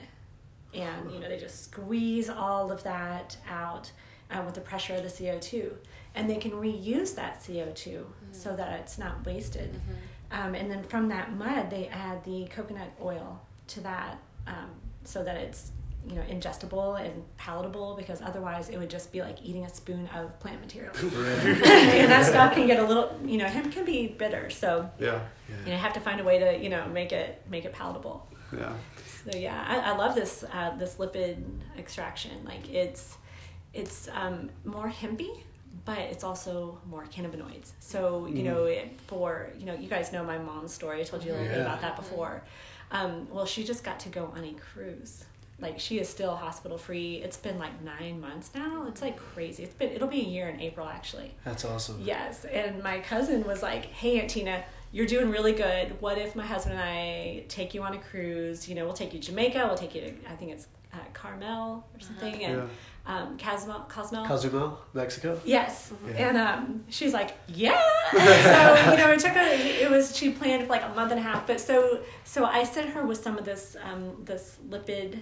Speaker 2: and you know they just squeeze all of that out uh, with the pressure of the CO two, and they can reuse that CO two so that it's not wasted. Um, and then from that mud, they add the coconut oil to that um, so that it's you know ingestible and palatable because otherwise it would just be like eating a spoon of plant material. (laughs) (laughs) and that stuff can get a little you know hemp can be bitter, so
Speaker 4: Yeah,
Speaker 2: you know have to find a way to you know make it make it palatable.
Speaker 4: yeah,
Speaker 2: So yeah, I, I love this uh, this lipid extraction. Like it's it's um, more hempy but it's also more cannabinoids. So you know, it, for you know, you guys know my mom's story. I told you a little bit about that before. Um, well, she just got to go on a cruise. Like she is still hospital free. It's been like nine months now. It's like crazy. It's been it'll be a year in April actually.
Speaker 1: That's awesome.
Speaker 2: Yes, and my cousin was like, "Hey, Aunt Tina, you're doing really good. What if my husband and I take you on a cruise? You know, we'll take you to Jamaica. We'll take you to I think it's uh, Carmel or something, and um, Cozumel, Cozumel.
Speaker 1: Cozumel, Mexico.
Speaker 2: Yes,
Speaker 1: Yeah.
Speaker 2: and um, she's like, yeah. (laughs) so you know, it took a. It was she planned for like a month and a half, but so so I sent her with some of this um this lipid.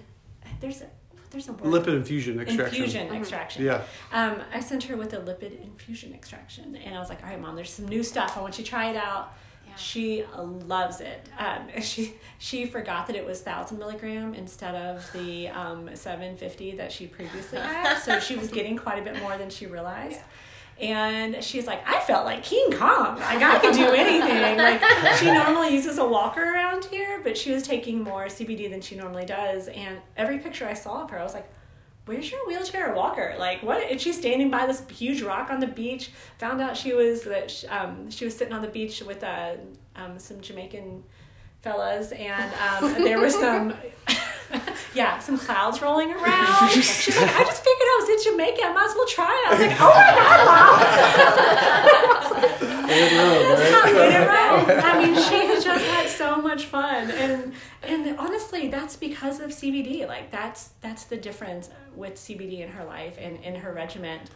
Speaker 2: There's a there's a word.
Speaker 4: Lipid infusion extraction.
Speaker 2: Infusion extraction.
Speaker 4: Yeah.
Speaker 2: Um, I sent her with a lipid infusion extraction, and I was like, "All right, mom, there's some new stuff. I want you to try it out."
Speaker 3: Yeah.
Speaker 2: She loves it. Um, (laughs) she she forgot that it was thousand milligram instead of the um, seven fifty that she previously had, so she was (laughs) getting quite a bit more than she realized. And she's like, I felt like King Kong. Like I could do anything. Like she normally uses a walker around here, but she was taking more CBD than she normally does. And every picture I saw of her, I was like, where's your wheelchair or walker? Like, what? And she's standing by this huge rock on the beach. Found out she was that sh- um, she was sitting on the beach with uh, um, some Jamaican fellas, and um, there was some. (laughs) Yeah, some clouds rolling (laughs) around. She's like, I just figured I was in Jamaica. I might as well try it. I was like, oh my god, mom! (laughs) That's not good at all. I mean, she has just had so much fun, and and honestly, that's because of CBD. Like that's that's the difference with CBD in her life and in her regiment.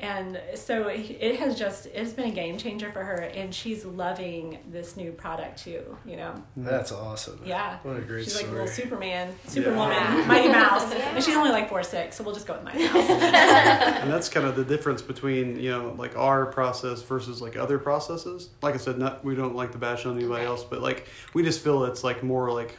Speaker 2: And so it it has just it's been a game changer for her, and she's loving this new product too. You know,
Speaker 1: That's awesome.
Speaker 2: yeah.
Speaker 1: What a great
Speaker 2: she's like a little Superman, Superwoman,
Speaker 3: Yeah.
Speaker 2: Mighty Mouse,
Speaker 3: Yeah.
Speaker 2: and she's only like four six, so we'll just go with Mighty Mouse. (laughs)
Speaker 4: and that's kind of the difference between you know like our process versus like other processes like i said not we don't like to bash on anybody else but like we just feel it's like more like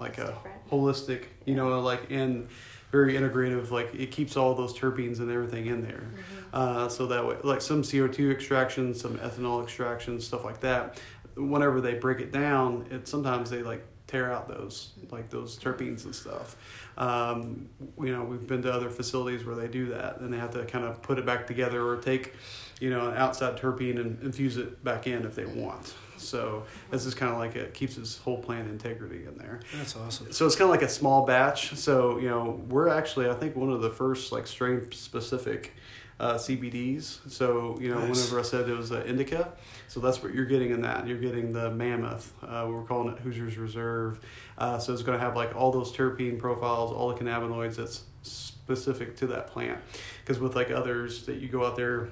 Speaker 4: like a
Speaker 5: different.
Speaker 4: holistic you know like and very integrative like it keeps all those terpenes and everything in there. Uh, so that way like some co2 extraction some ethanol extraction stuff like that. Whenever they break it down it sometimes they like tear out those like those terpenes and stuff. Um, you know we've been to other facilities where they do that and they have to kind of put it back together or take you know an outside terpene and infuse it back in if they want so this is kind of like it keeps this whole plant integrity in there
Speaker 1: That's awesome.
Speaker 4: so it's kind of like a small batch. So you know, we're actually I think one of the first like strain specific uh, CBDs. So you know,
Speaker 1: Nice.
Speaker 4: whenever I said it was uh, indica, so that's what you're getting in that. You're getting the mammoth. Uh, we we're calling it Hoosiers Reserve. Uh, so it's going to have like all those terpene profiles, all the cannabinoids that's specific to that plant. Because with like others that you go out there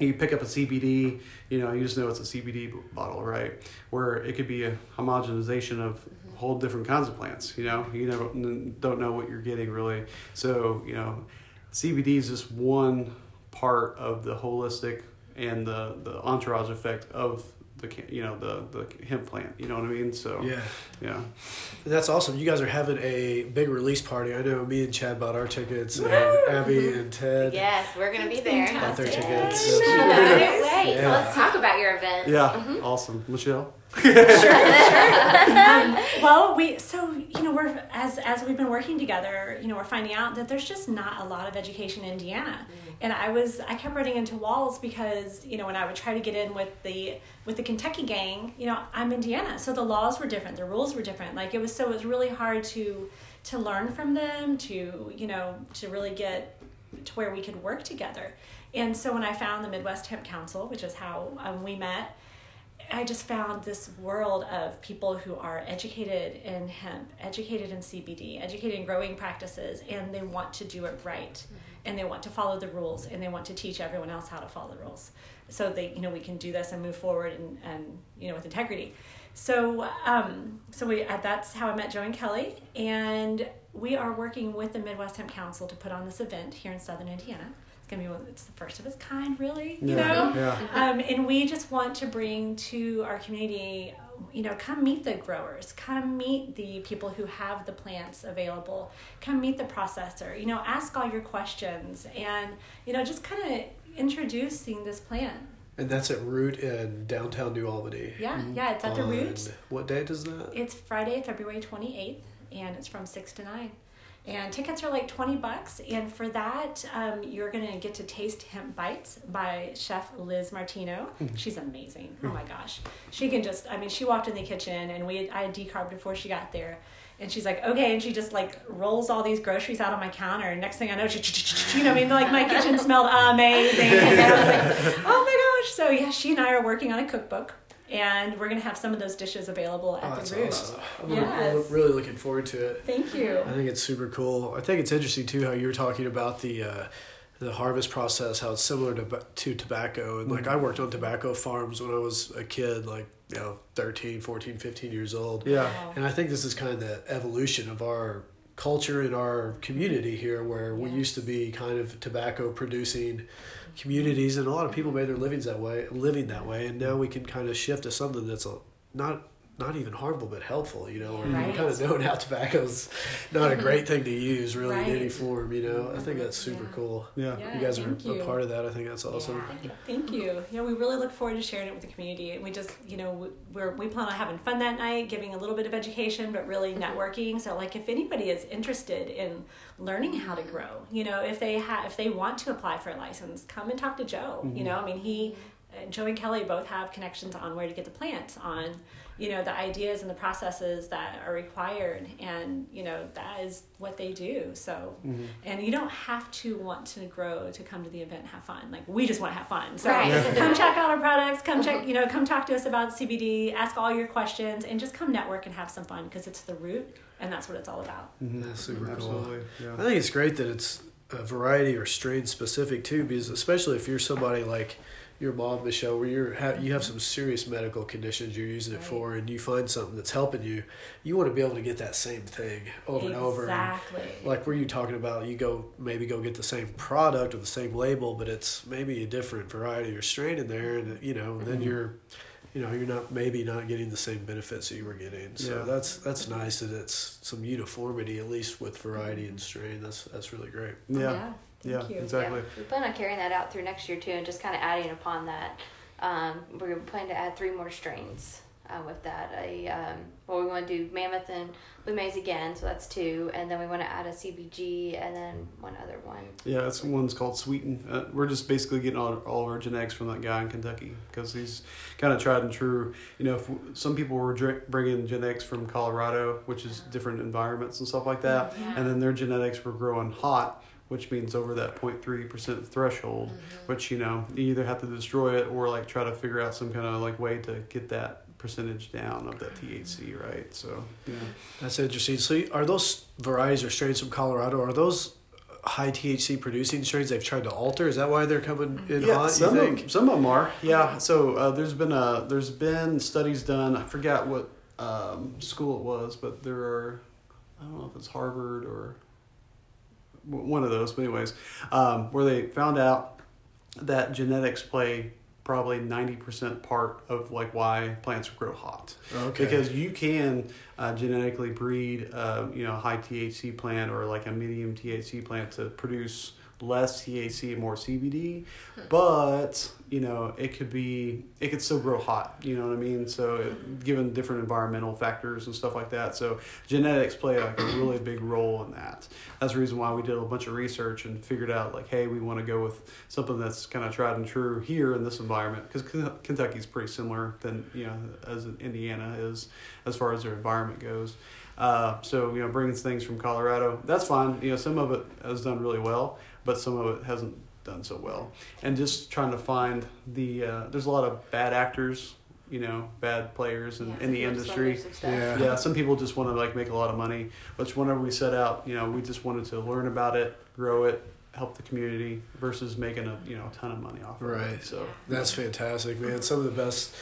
Speaker 4: you pick up a CBD, you know, you just know it's a CBD bottle, right? Where it could be a homogenization of mm-hmm. whole different kinds of plants. You know, you never don't know what you're getting really. So you know, CBD is just one part of the holistic and the the entourage effect of the ca- you know the the hemp plant. You know what I mean? So
Speaker 1: Yeah.
Speaker 4: yeah.
Speaker 1: That's awesome. You guys are having a big release party. I know me and Chad bought our tickets, and Abby and Ted.
Speaker 3: Yes, we're gonna be there.
Speaker 1: Bought their
Speaker 2: Fantastic.
Speaker 1: tickets.
Speaker 3: I can't wait. So
Speaker 1: Yeah.
Speaker 3: let's talk about your event.
Speaker 4: Yeah, mm-hmm. awesome, Michele. (laughs)
Speaker 2: um, well, we so you know we're as as we've been working together, you know we're finding out that there's just not a lot of education in Indiana, and I was I kept running into walls because you know when I would try to get in with the with the Kentucky gang, you know I'm Indiana, so the laws were different, the rules were different. Like it was so it was really hard to to learn from them, to you know to really get to where we could work together. And so when I found the Midwest Hemp Council, which is how um, we met, I just found this world of people who are educated in hemp, educated in CBD, educated in growing practices, and they want to do it right, and they want to follow the rules, and they want to teach everyone else how to follow the rules, so they you know we can do this and move forward and, and you know with integrity. So um, so we uh, that's how I met Joe and Kelly, and we are working with the Midwest Hemp Council to put on this event here in Southern Indiana. It's gonna be one, it's the first of its kind, really. You know,
Speaker 4: yeah.
Speaker 2: um, and we just want to bring to our community you know come meet the growers come meet the people who have the plants available come meet the processor you know ask all your questions and you know just kind of introducing this plant
Speaker 1: And that's at Root in downtown New Albany.
Speaker 2: yeah yeah it's at the
Speaker 1: On-
Speaker 2: root
Speaker 1: What day does that?
Speaker 2: it's friday february 28th and it's from 6 to 9 And tickets are like 20 bucks. And for that, um, you're going to get to taste Hemp Bites by Chef Liz Martino. She's amazing. Oh my gosh. She can just, I mean, she walked in the kitchen and we I had decarbed before she got there. And she's like, okay. And she just like rolls all these groceries out on my counter. And next thing I know, she, you know, I mean, like my kitchen smelled amazing. And I was like, (laughs) oh my gosh. So yeah, she and I are working on a cookbook. And we're going to have some of those dishes available at
Speaker 1: Oh,
Speaker 2: the
Speaker 1: that's
Speaker 2: Root.
Speaker 1: awesome. I'm
Speaker 2: Yes.
Speaker 1: really, really looking forward to it.
Speaker 2: Thank you.
Speaker 1: I think it's super cool. I think it's interesting too how you were talking about the uh, the harvest process, how it's similar to to tobacco. And like I worked on tobacco farms when I was a kid, like you know 13, 14, 15 years old.
Speaker 4: Yeah.
Speaker 2: Wow.
Speaker 1: And I think this is kind of the evolution of our culture in our community here, where we used to be kind of tobacco producing communities, and a lot of people made their livings that way, living that way, and now we can kind of shift to something that's a, not not even harmful but helpful. You know, or
Speaker 2: Right.
Speaker 1: we kind of know now (laughs) tobacco's not a great thing to use really in any form. You know, I think that's super
Speaker 2: Yeah.
Speaker 1: cool.
Speaker 4: Yeah.
Speaker 2: Yeah,
Speaker 1: you guys are
Speaker 2: you.
Speaker 1: a part of that. I think that's awesome.
Speaker 3: Yeah.
Speaker 2: Thank you. Yeah, we really look forward to sharing it with the community. And we just, you know, we- we're, we plan on having fun that night, giving a little bit of education, but really mm-hmm. networking. So, like, if anybody is interested in learning how to grow, you know, if they have, if they want to apply for a license, come and talk to Joe. You mm-hmm. know, I mean, he, Joe and Kelly both have connections on where to get the plants, on, you know, the ideas and the processes that are required. And, you know, that is what they do. So, mm-hmm. and you don't have to want to grow to come to the event and have fun. Like, we just want to have fun. So,
Speaker 3: Right. Yeah.
Speaker 2: come (laughs) check out our products. Come check, uh-huh. you know, come talk to us about CBD. Ask all your questions, and just come network and have some fun because it's the root, and that's what it's all about. Mm-hmm.
Speaker 1: That's super cool.
Speaker 4: Absolutely.
Speaker 1: I think it's great that it's a variety or strain specific too, because especially if you're somebody like your mom, Michele, where you're ha- you have some serious medical conditions you're using it
Speaker 2: Right.
Speaker 1: for, and you find something that's helping you, you want to be able to get that same thing over and over.
Speaker 2: Exactly.
Speaker 1: like were you talking about you go maybe go get the same product or the same label but it's maybe a different variety or strain in there and you know then mm-hmm. you're you know you're not maybe not getting the same benefits that you were getting so
Speaker 4: Yeah.
Speaker 1: that's that's nice that it's some uniformity at least with variety and strain that's that's really great oh,
Speaker 4: Yeah.
Speaker 2: Thank
Speaker 4: Yeah.
Speaker 2: you.
Speaker 4: Exactly.
Speaker 5: Yeah, we plan on carrying that out through next year too, and just kind of adding upon that. Um, we're planning to add three more strains uh, with that. A um, well, we want to do mammoth and blue maze again, so that's two, and then we want to add a CBG and then one other one.
Speaker 4: Yeah, that's one's called Sweeten. Uh, we're just basically getting all, all of our genetics from that guy in Kentucky because he's kind of tried and true. You know, if some people were drink, bringing genetics from Colorado, which is different environments and stuff like that,
Speaker 3: Yeah.
Speaker 4: and then their genetics were growing hot, which means over that 0.3 percent threshold. Which you know, you either have to destroy it or like try to figure out some kind of like way to get that percentage down of that THC, right? So yeah.
Speaker 1: that's interesting so are those varieties or strains from colorado are those high thc producing strains they've tried to alter is that why they're coming in
Speaker 4: yeah,
Speaker 1: hot
Speaker 4: some
Speaker 1: you
Speaker 4: of,
Speaker 1: think
Speaker 4: them- some of them are. Yeah. So uh, there's been a there's been studies done. I forgot what um, school it was, but there are I don't know if it's Harvard or w- one of those. But anyways, um, where they found out that genetics play probably 90% part of like why plants grow hot
Speaker 1: okay
Speaker 4: because you can uh, genetically breed uh, you know a high THC plant or like a medium THC plant to produce less THC more CBD but you know it could be it could still grow hot you know what I mean so it, given different environmental factors and stuff like that so genetics play like a really big role in that that's the reason why we did a bunch of research and figured out like hey we want to go with something that's kind of tried and true here in this environment because Kentucky's pretty similar than you know as Indiana is as far as their environment goes. Uh, so you know, bringing things from Colorado, that's fine. You know, some of it has done really well, but some of it hasn't done so well. And just trying to find the uh, there's a lot of bad actors, you know, bad players in, in the industry.
Speaker 5: swindlers and stuff.
Speaker 1: Yeah.
Speaker 4: Yeah, some people just want to like make a lot of money, which whenever we set out, you know, we just wanted to learn about it, grow it, help the community versus making a you know a ton of money off of it.
Speaker 1: Right.
Speaker 4: it. So
Speaker 1: That's fantastic, man. Some of the best,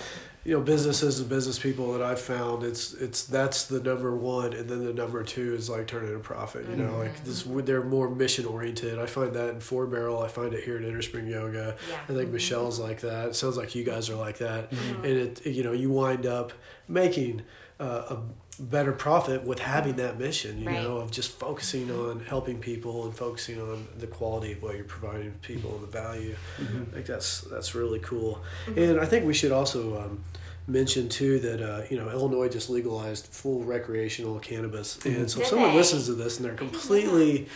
Speaker 1: you know, businesses and business people that I've found. It's it's that's the number one, and then the number two is like turning a profit. You know, like this, they're more mission oriented. I find that in Four Barrel. I find it here at Interspring Yoga.
Speaker 3: Yeah.
Speaker 1: I think Michele's like that. It sounds like you guys are like that,
Speaker 2: Mm-hmm.
Speaker 1: and it you know you wind up making uh, a better profit with having that mission. You
Speaker 3: Right.
Speaker 1: know, of just focusing on helping people and focusing on the quality of what you're providing people and the value. I think that's that's really cool, and I think we should also um, mention too that uh, you know Illinois just legalized full recreational cannabis, and so if someone
Speaker 3: they?
Speaker 1: listens to this and they're completely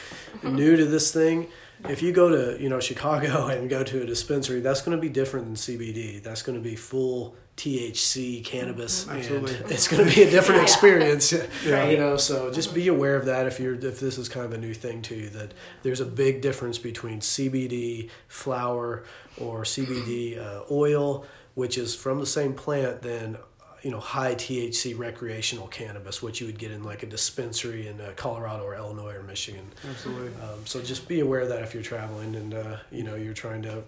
Speaker 1: new to this thing, if you go to you know Chicago (laughs) and go to a dispensary, that's going to be different than CBD. That's going to be full THC cannabis,
Speaker 4: Absolutely.
Speaker 1: and (laughs) it's going to be a different (laughs) experience. (laughs)
Speaker 2: Right.
Speaker 1: You know, so just be aware of that if you're if this is kind of a new thing to you. That there's a big difference between CBD flower or CBD (clears throat) uh, oil, which is from the same plant, than you know high THC recreational cannabis, which you would get in like a dispensary in uh, Colorado or Illinois or Michigan.
Speaker 4: Absolutely.
Speaker 1: Um, so just be aware of that if you're traveling and uh, you know you're trying to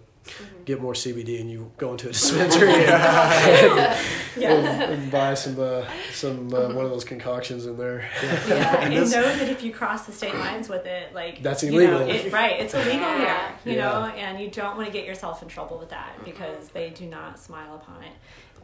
Speaker 1: get more CBD and you go into a dispensary (laughs) and, (laughs)
Speaker 2: Yeah.
Speaker 1: and, and buy some uh, some uh, one of those concoctions in there.
Speaker 2: Yeah,
Speaker 4: And
Speaker 2: and, know that if you cross the state lines with it, like
Speaker 1: That's
Speaker 2: you know,
Speaker 1: illegal.
Speaker 2: it- right? It's illegal
Speaker 3: Yeah.
Speaker 2: here, you
Speaker 1: Yeah.
Speaker 2: know, and you don't want to get yourself in trouble with that because they do not smile upon it.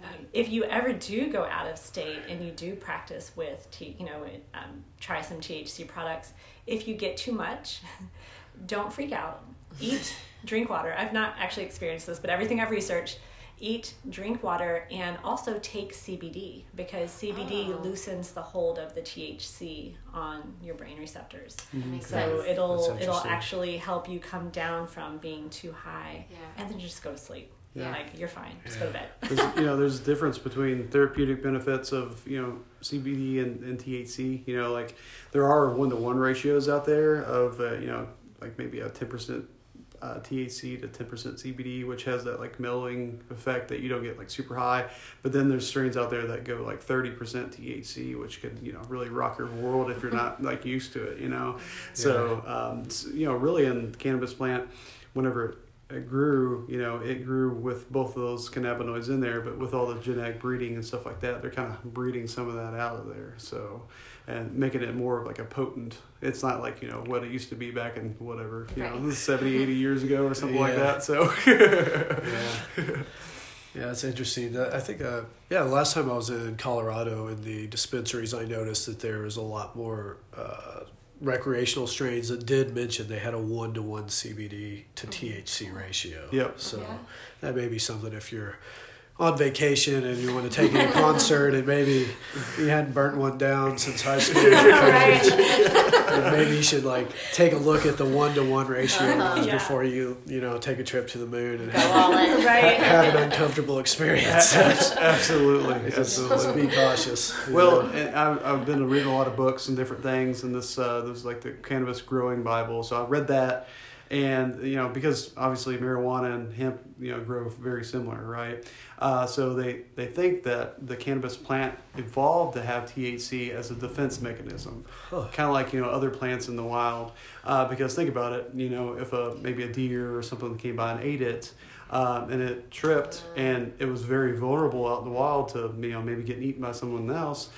Speaker 2: Um, if you ever do go out of state and you do practice with, T, you know, um, try some THC products. If you get too much, (laughs) don't freak out. Eat, drink water. I've not actually experienced this, but everything I've researched, eat, drink water, and also take CBD because CBD
Speaker 3: Oh.
Speaker 2: loosens the hold of the THC on your brain receptors.
Speaker 3: That makes
Speaker 2: So
Speaker 3: sense.
Speaker 2: It'll it'll actually help you come down from being too high,
Speaker 3: Yeah.
Speaker 2: and then just go to sleep.
Speaker 3: Yeah.
Speaker 2: Like you're fine. Just go to bed.
Speaker 4: there's, you know, there's a difference between therapeutic benefits of you know CBD and, and THC. You know, like there are one to one ratios out there of uh, you know like maybe a ten percent uh, THC to ten percent CBD, which has that like mellowing effect that you don't get like super high. But then there's strains out there that go like thirty percent THC, which could you know really rock your world if you're not (laughs) like used to it. You know, so um, s- you know really in the cannabis plant, whenever it grew, you know, it grew with both of those cannabinoids in there, but with all the genetic breeding and stuff like that, they're kind of breeding some of that out of there. So, and making it more of like a potent. It's not like, you know, what it used to be back in whatever, you know,
Speaker 3: Right.
Speaker 4: 70, 80 years ago or something like that. So,
Speaker 1: Yeah. Yeah, it's interesting. I think, uh, yeah, the last time I was in Colorado in the dispensaries, I noticed that there was a lot more uh, recreational strains that did mention they had a one to one CBD to THC ratio.
Speaker 4: Yep.
Speaker 1: So
Speaker 2: Yeah.
Speaker 1: that may be something if you're on vacation and you want to take a concert and maybe you hadn't burnt one down since high school. (laughs)
Speaker 3: Right.
Speaker 1: And maybe you should like take a look at the one to one ratio ones
Speaker 2: Yeah.
Speaker 1: before you you know take a trip to the moon and have,
Speaker 3: all in. (laughs)
Speaker 2: Right.
Speaker 1: have an uncomfortable experience.
Speaker 4: absolutely. (laughs)
Speaker 1: just,
Speaker 4: absolutely.
Speaker 1: just be cautious.
Speaker 4: Well, I've, I've been reading a lot of books and different things, and this uh, there's like the cannabis growing Bible. So I read that, and you know because obviously marijuana and hemp you know grow very similar, right? Uh, so they they think that the cannabis plant evolved to have THC as a defense mechanism,
Speaker 1: Huh.
Speaker 4: kind of like you know other plants in the wild. Uh, because think about it, you know if a maybe a deer or something came by and ate it. Um, and it tripped, and it was very vulnerable out in the wild to you know maybe getting eaten by someone else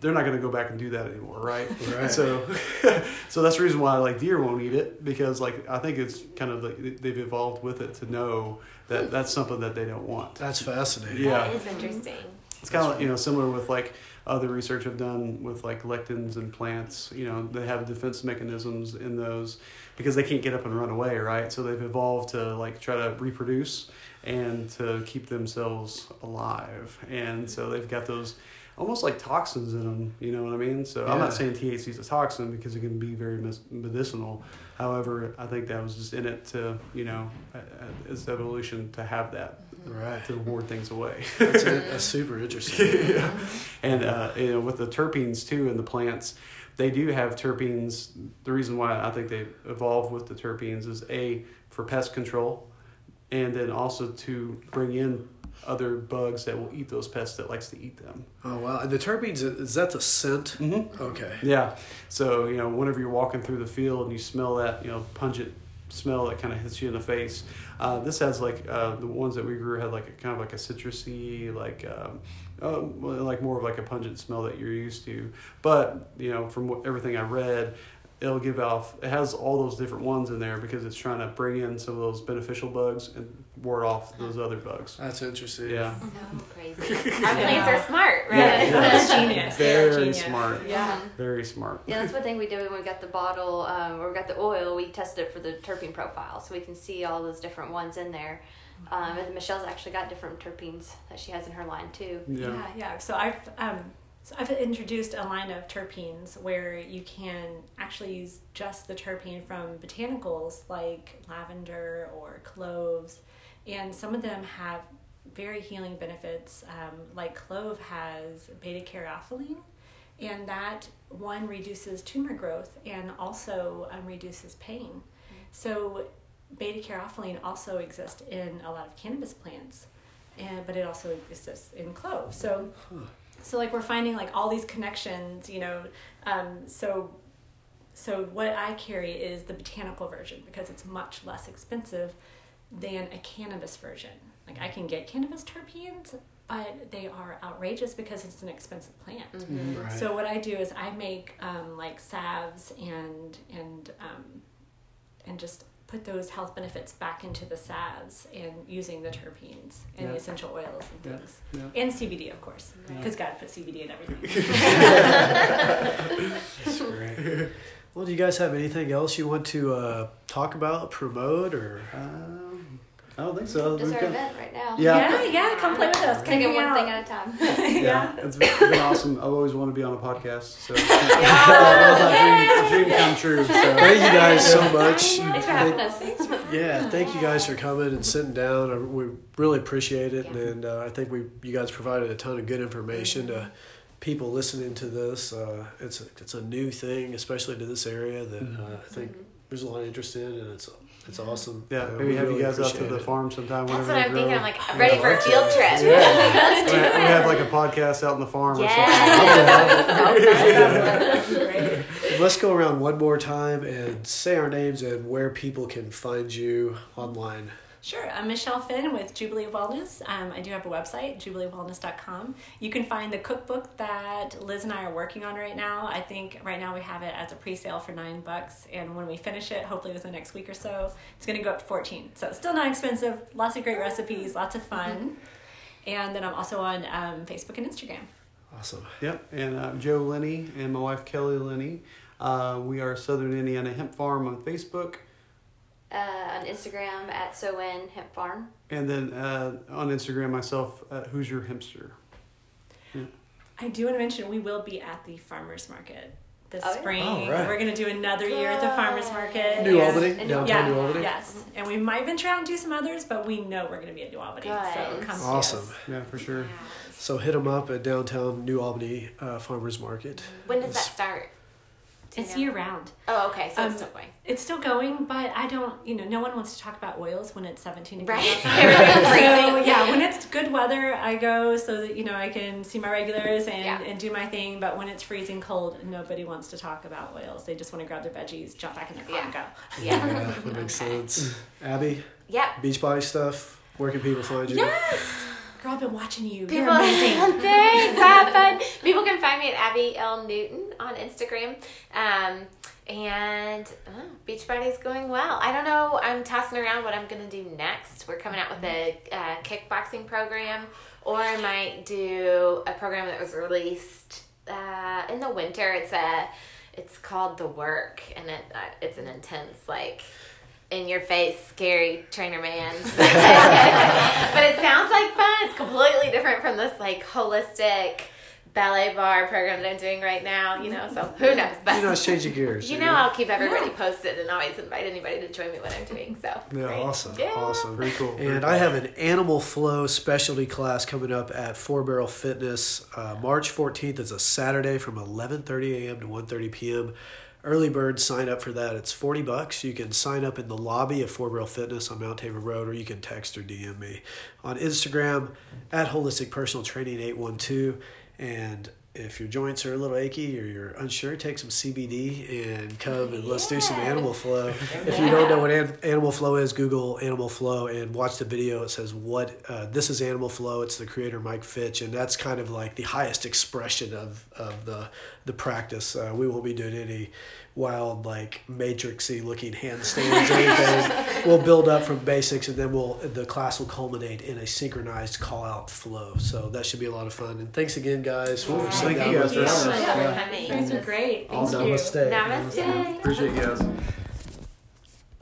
Speaker 4: they're not going to go back and do that anymore, right? (laughs)
Speaker 1: Right.
Speaker 4: So, (laughs) so that's the reason why like deer won't eat it because like I think it's kind of like they've evolved with it to know that hmm. that's something that they don't want.
Speaker 1: That's fascinating.
Speaker 4: Yeah.
Speaker 3: That is interesting.
Speaker 4: It's kind of like, you know similar with like other research I've done with like lectins and plants. You know they have defense mechanisms in those because they can't get up and run away, right? So they've evolved to like try to reproduce and to keep themselves alive, and so they've got those almost like toxins in them. You know what I mean? So I'm not saying THC is a toxin because it can be very medicinal. However, I think that was just in it to you know it's evolution to have that
Speaker 1: Right.
Speaker 4: to ward things away. (laughs)
Speaker 1: That's, (laughs) that's super interesting.
Speaker 4: yeah. And uh, you know, with the terpenes too in the plants, they do have terpenes. The reason why I think they evolved with the terpenes is a for pest control, and then also to bring in other bugs that will eat those pests that likes to eat them.
Speaker 1: Oh wow! And the terpenes is that the scent?
Speaker 4: Mm-hmm.
Speaker 1: Okay.
Speaker 4: Yeah. So you know, whenever you're walking through the field and you smell that you know pungent smell that kind of hits you in the face, uh, this has like uh, the ones that we grew had like a kind of like a citrusy like. Um, uh, like more of like a pungent smell that you're used to, but you know from what, everything I read, it'll give off. It has all those different ones in there because it's trying to bring in some of those beneficial bugs and ward off those other bugs.
Speaker 1: That's interesting.
Speaker 4: Yeah,
Speaker 3: So (laughs) crazy. Our plants are smart, right?
Speaker 2: Yeah,
Speaker 4: Yeah.
Speaker 2: that's genius.
Speaker 4: Very
Speaker 2: They're genius.
Speaker 4: smart.
Speaker 2: Yeah.
Speaker 4: very smart.
Speaker 5: Yeah, that's (laughs) one thing we did when we got the bottle um, or we got the oil. We tested it for the terpene profile, so we can see all those different ones in there. Um, and Michele's actually got different terpenes that she has in her line too.
Speaker 4: Yeah.
Speaker 2: Yeah, yeah. So I've um, so I've introduced a line of terpenes where you can actually use just the terpene from botanicals like lavender or cloves, and some of them have very healing benefits. Um, like clove has beta caryophyllene, and that one reduces tumor growth and also um, reduces pain. So beta caryophyllene also exists in a lot of cannabis plants, and but it also exists in clove. So, so like we're finding like all these connections, you know. Um, so, so what I carry is the botanical version because it's much less expensive than a cannabis version. Like I can get cannabis terpenes, but they are outrageous because it's an expensive plant.
Speaker 1: Right.
Speaker 2: So what I do is I make um, like salves and and um, and just put those health benefits back into the salves and using the terpenes and
Speaker 4: Yeah.
Speaker 2: the essential oils and things
Speaker 4: Yeah.
Speaker 2: and CBD of course because God put CBD in everything. (laughs)
Speaker 1: That's great. Well, do you guys have anything else you want to uh, talk about, promote, or
Speaker 4: Um, I don't think so.
Speaker 5: Just
Speaker 4: We've
Speaker 5: our
Speaker 4: got-
Speaker 5: event right now.
Speaker 4: Yeah.
Speaker 2: yeah, yeah, come play with us. Come
Speaker 5: Take it
Speaker 2: hang
Speaker 5: one
Speaker 2: out.
Speaker 5: thing at a time. (laughs)
Speaker 4: yeah, it's been, been awesome. I've always wanted to be on a podcast, so (laughs) (laughs)
Speaker 5: Yeah.
Speaker 4: dream, dream come true. So
Speaker 1: thank you guys so much.
Speaker 5: Thanks for having us.
Speaker 1: Yeah, thank you guys for coming and sitting down. We really appreciate it, and uh, I think we you guys provided a ton of good information to people listening to this. Uh, it's a, it's a new thing, especially to this area that uh, I think there's a lot of interest in, and it's it's awesome.
Speaker 4: yeah, maybe
Speaker 1: we
Speaker 4: have you guys out to the
Speaker 1: it.
Speaker 4: farm sometime.
Speaker 3: That's
Speaker 4: whenever
Speaker 3: what I'm thinking. I'm like, I'm ready for a field trip. (laughs)
Speaker 4: we, we have like a podcast out in the farm or something. (laughs)
Speaker 3: Yes.
Speaker 2: Great. (laughs)
Speaker 1: Let's go around one more time and say our names and where people can find you online.
Speaker 2: Sure. I'm Michele Finn with Jubilee Wellness. Um, I do have a website, jubileewellness.com. You can find the cookbook that Liz and I are working on right now. I think right now we have it as a pre sale for nine bucks. And when we finish it, hopefully within the next week or so, it's going to go up to 14 So it's still not expensive. Lots of great recipes, lots of fun. And then I'm also on um, Facebook and Instagram.
Speaker 1: Awesome.
Speaker 4: Yep, and uh, Joe Linne and my wife Kelly Linne. Uh, we are Southern Indiana Hemp Farm on Facebook,
Speaker 5: Uh, on Instagram at SoN Hemp Farm.
Speaker 4: and then uh, on Instagram myself, uh, Who's Your Hempster?
Speaker 2: I do want to mention we will be at the farmers market this
Speaker 5: Oh, yeah.
Speaker 2: spring.
Speaker 1: Oh, right.
Speaker 2: We're going to do another year at the farmers market.
Speaker 1: New
Speaker 2: and-
Speaker 1: Albany,
Speaker 5: and-
Speaker 1: downtown
Speaker 2: yeah,
Speaker 1: New Albany.
Speaker 2: Yes, and we might venture out and do some others, but we know we're going to be at New Albany. So
Speaker 3: Good.
Speaker 2: come see
Speaker 1: Awesome.
Speaker 2: us.
Speaker 4: Yeah, for sure.
Speaker 1: So hit them up at downtown New Albany uh, Farmers Market.
Speaker 3: When does that start? Do you
Speaker 2: It's year round.
Speaker 3: Oh, okay. So
Speaker 2: Um,
Speaker 3: it's still going.
Speaker 2: It's still going, but I don't. You know, no one wants to talk about oils when it's 17 degrees
Speaker 3: Right. (laughs)
Speaker 2: so yeah, when it's good weather, I go so that you know I can see my regulars and,
Speaker 3: Yeah.
Speaker 2: and do my thing. But when it's freezing cold, nobody wants to talk about oils. They just want to grab their veggies, jump back in their car, and go.
Speaker 3: Yeah.
Speaker 1: Yeah, that makes
Speaker 3: Okay.
Speaker 1: sense. (laughs) Abby,
Speaker 3: Yep.
Speaker 1: Beachbody stuff. Where can people find you?
Speaker 2: Yes, girl, I've been watching you. You're
Speaker 3: People,
Speaker 2: amazing. (laughs)
Speaker 3: thanks. Have fun. People can find me at Abby L Newton on Instagram. Um, and oh, Beachbody's going well. I don't know. I'm tossing around what I'm gonna do next. We're coming out with a uh, kickboxing program, or I might do a program that was released uh, in the winter. It's a, it's called The Work, and it uh, it's an intense like in your face, scary trainer man. (laughs) but it sounds like fun. It's completely different from this like holistic ballet bar program that I'm doing right now, you know, so who knows? But
Speaker 1: You know, it's changing gears.
Speaker 3: you know, I'll keep everybody posted and always invite anybody to join me what I'm doing. So
Speaker 1: Yeah,
Speaker 3: great.
Speaker 1: awesome,
Speaker 3: Yeah.
Speaker 1: awesome.
Speaker 4: Very cool. very
Speaker 1: And
Speaker 4: cool.
Speaker 1: I have an Animal Flow specialty class coming up at Four Barrel Fitness. Uh, March 14th It's a Saturday from 11:30 a.m. to 1:30 p.m. Early bird sign up for that. It's 40 bucks. You can sign up in the lobby of Four Barrel Fitness on Mount Tabor Road, or you can text or DM me on Instagram at Holistic Personal Training 812. And if your joints are a little achy or you're unsure, take some CBD and come and let's do some animal flow. (laughs) If you don't know what an- animal flow is, Google animal flow and watch the video. It says what uh, this is animal flow. It's the creator Mike Fitch, and that's kind of like the highest expression of of the the practice. Uh, we won't be doing any wild like matrixy looking handstands or anything. (laughs) we'll build up from basics, and then we'll the class will culminate in a synchronized call out flow. So that should be a lot of fun. And thanks again, guys. for
Speaker 4: Thank
Speaker 1: sitting
Speaker 4: you
Speaker 1: down
Speaker 4: guys
Speaker 1: with
Speaker 4: for
Speaker 1: us.
Speaker 4: having us.
Speaker 3: Yeah.
Speaker 4: Yeah.
Speaker 3: Coming.
Speaker 2: You guys are great. Thank you.
Speaker 1: Namaste.
Speaker 3: Namaste.
Speaker 4: Appreciate you guys.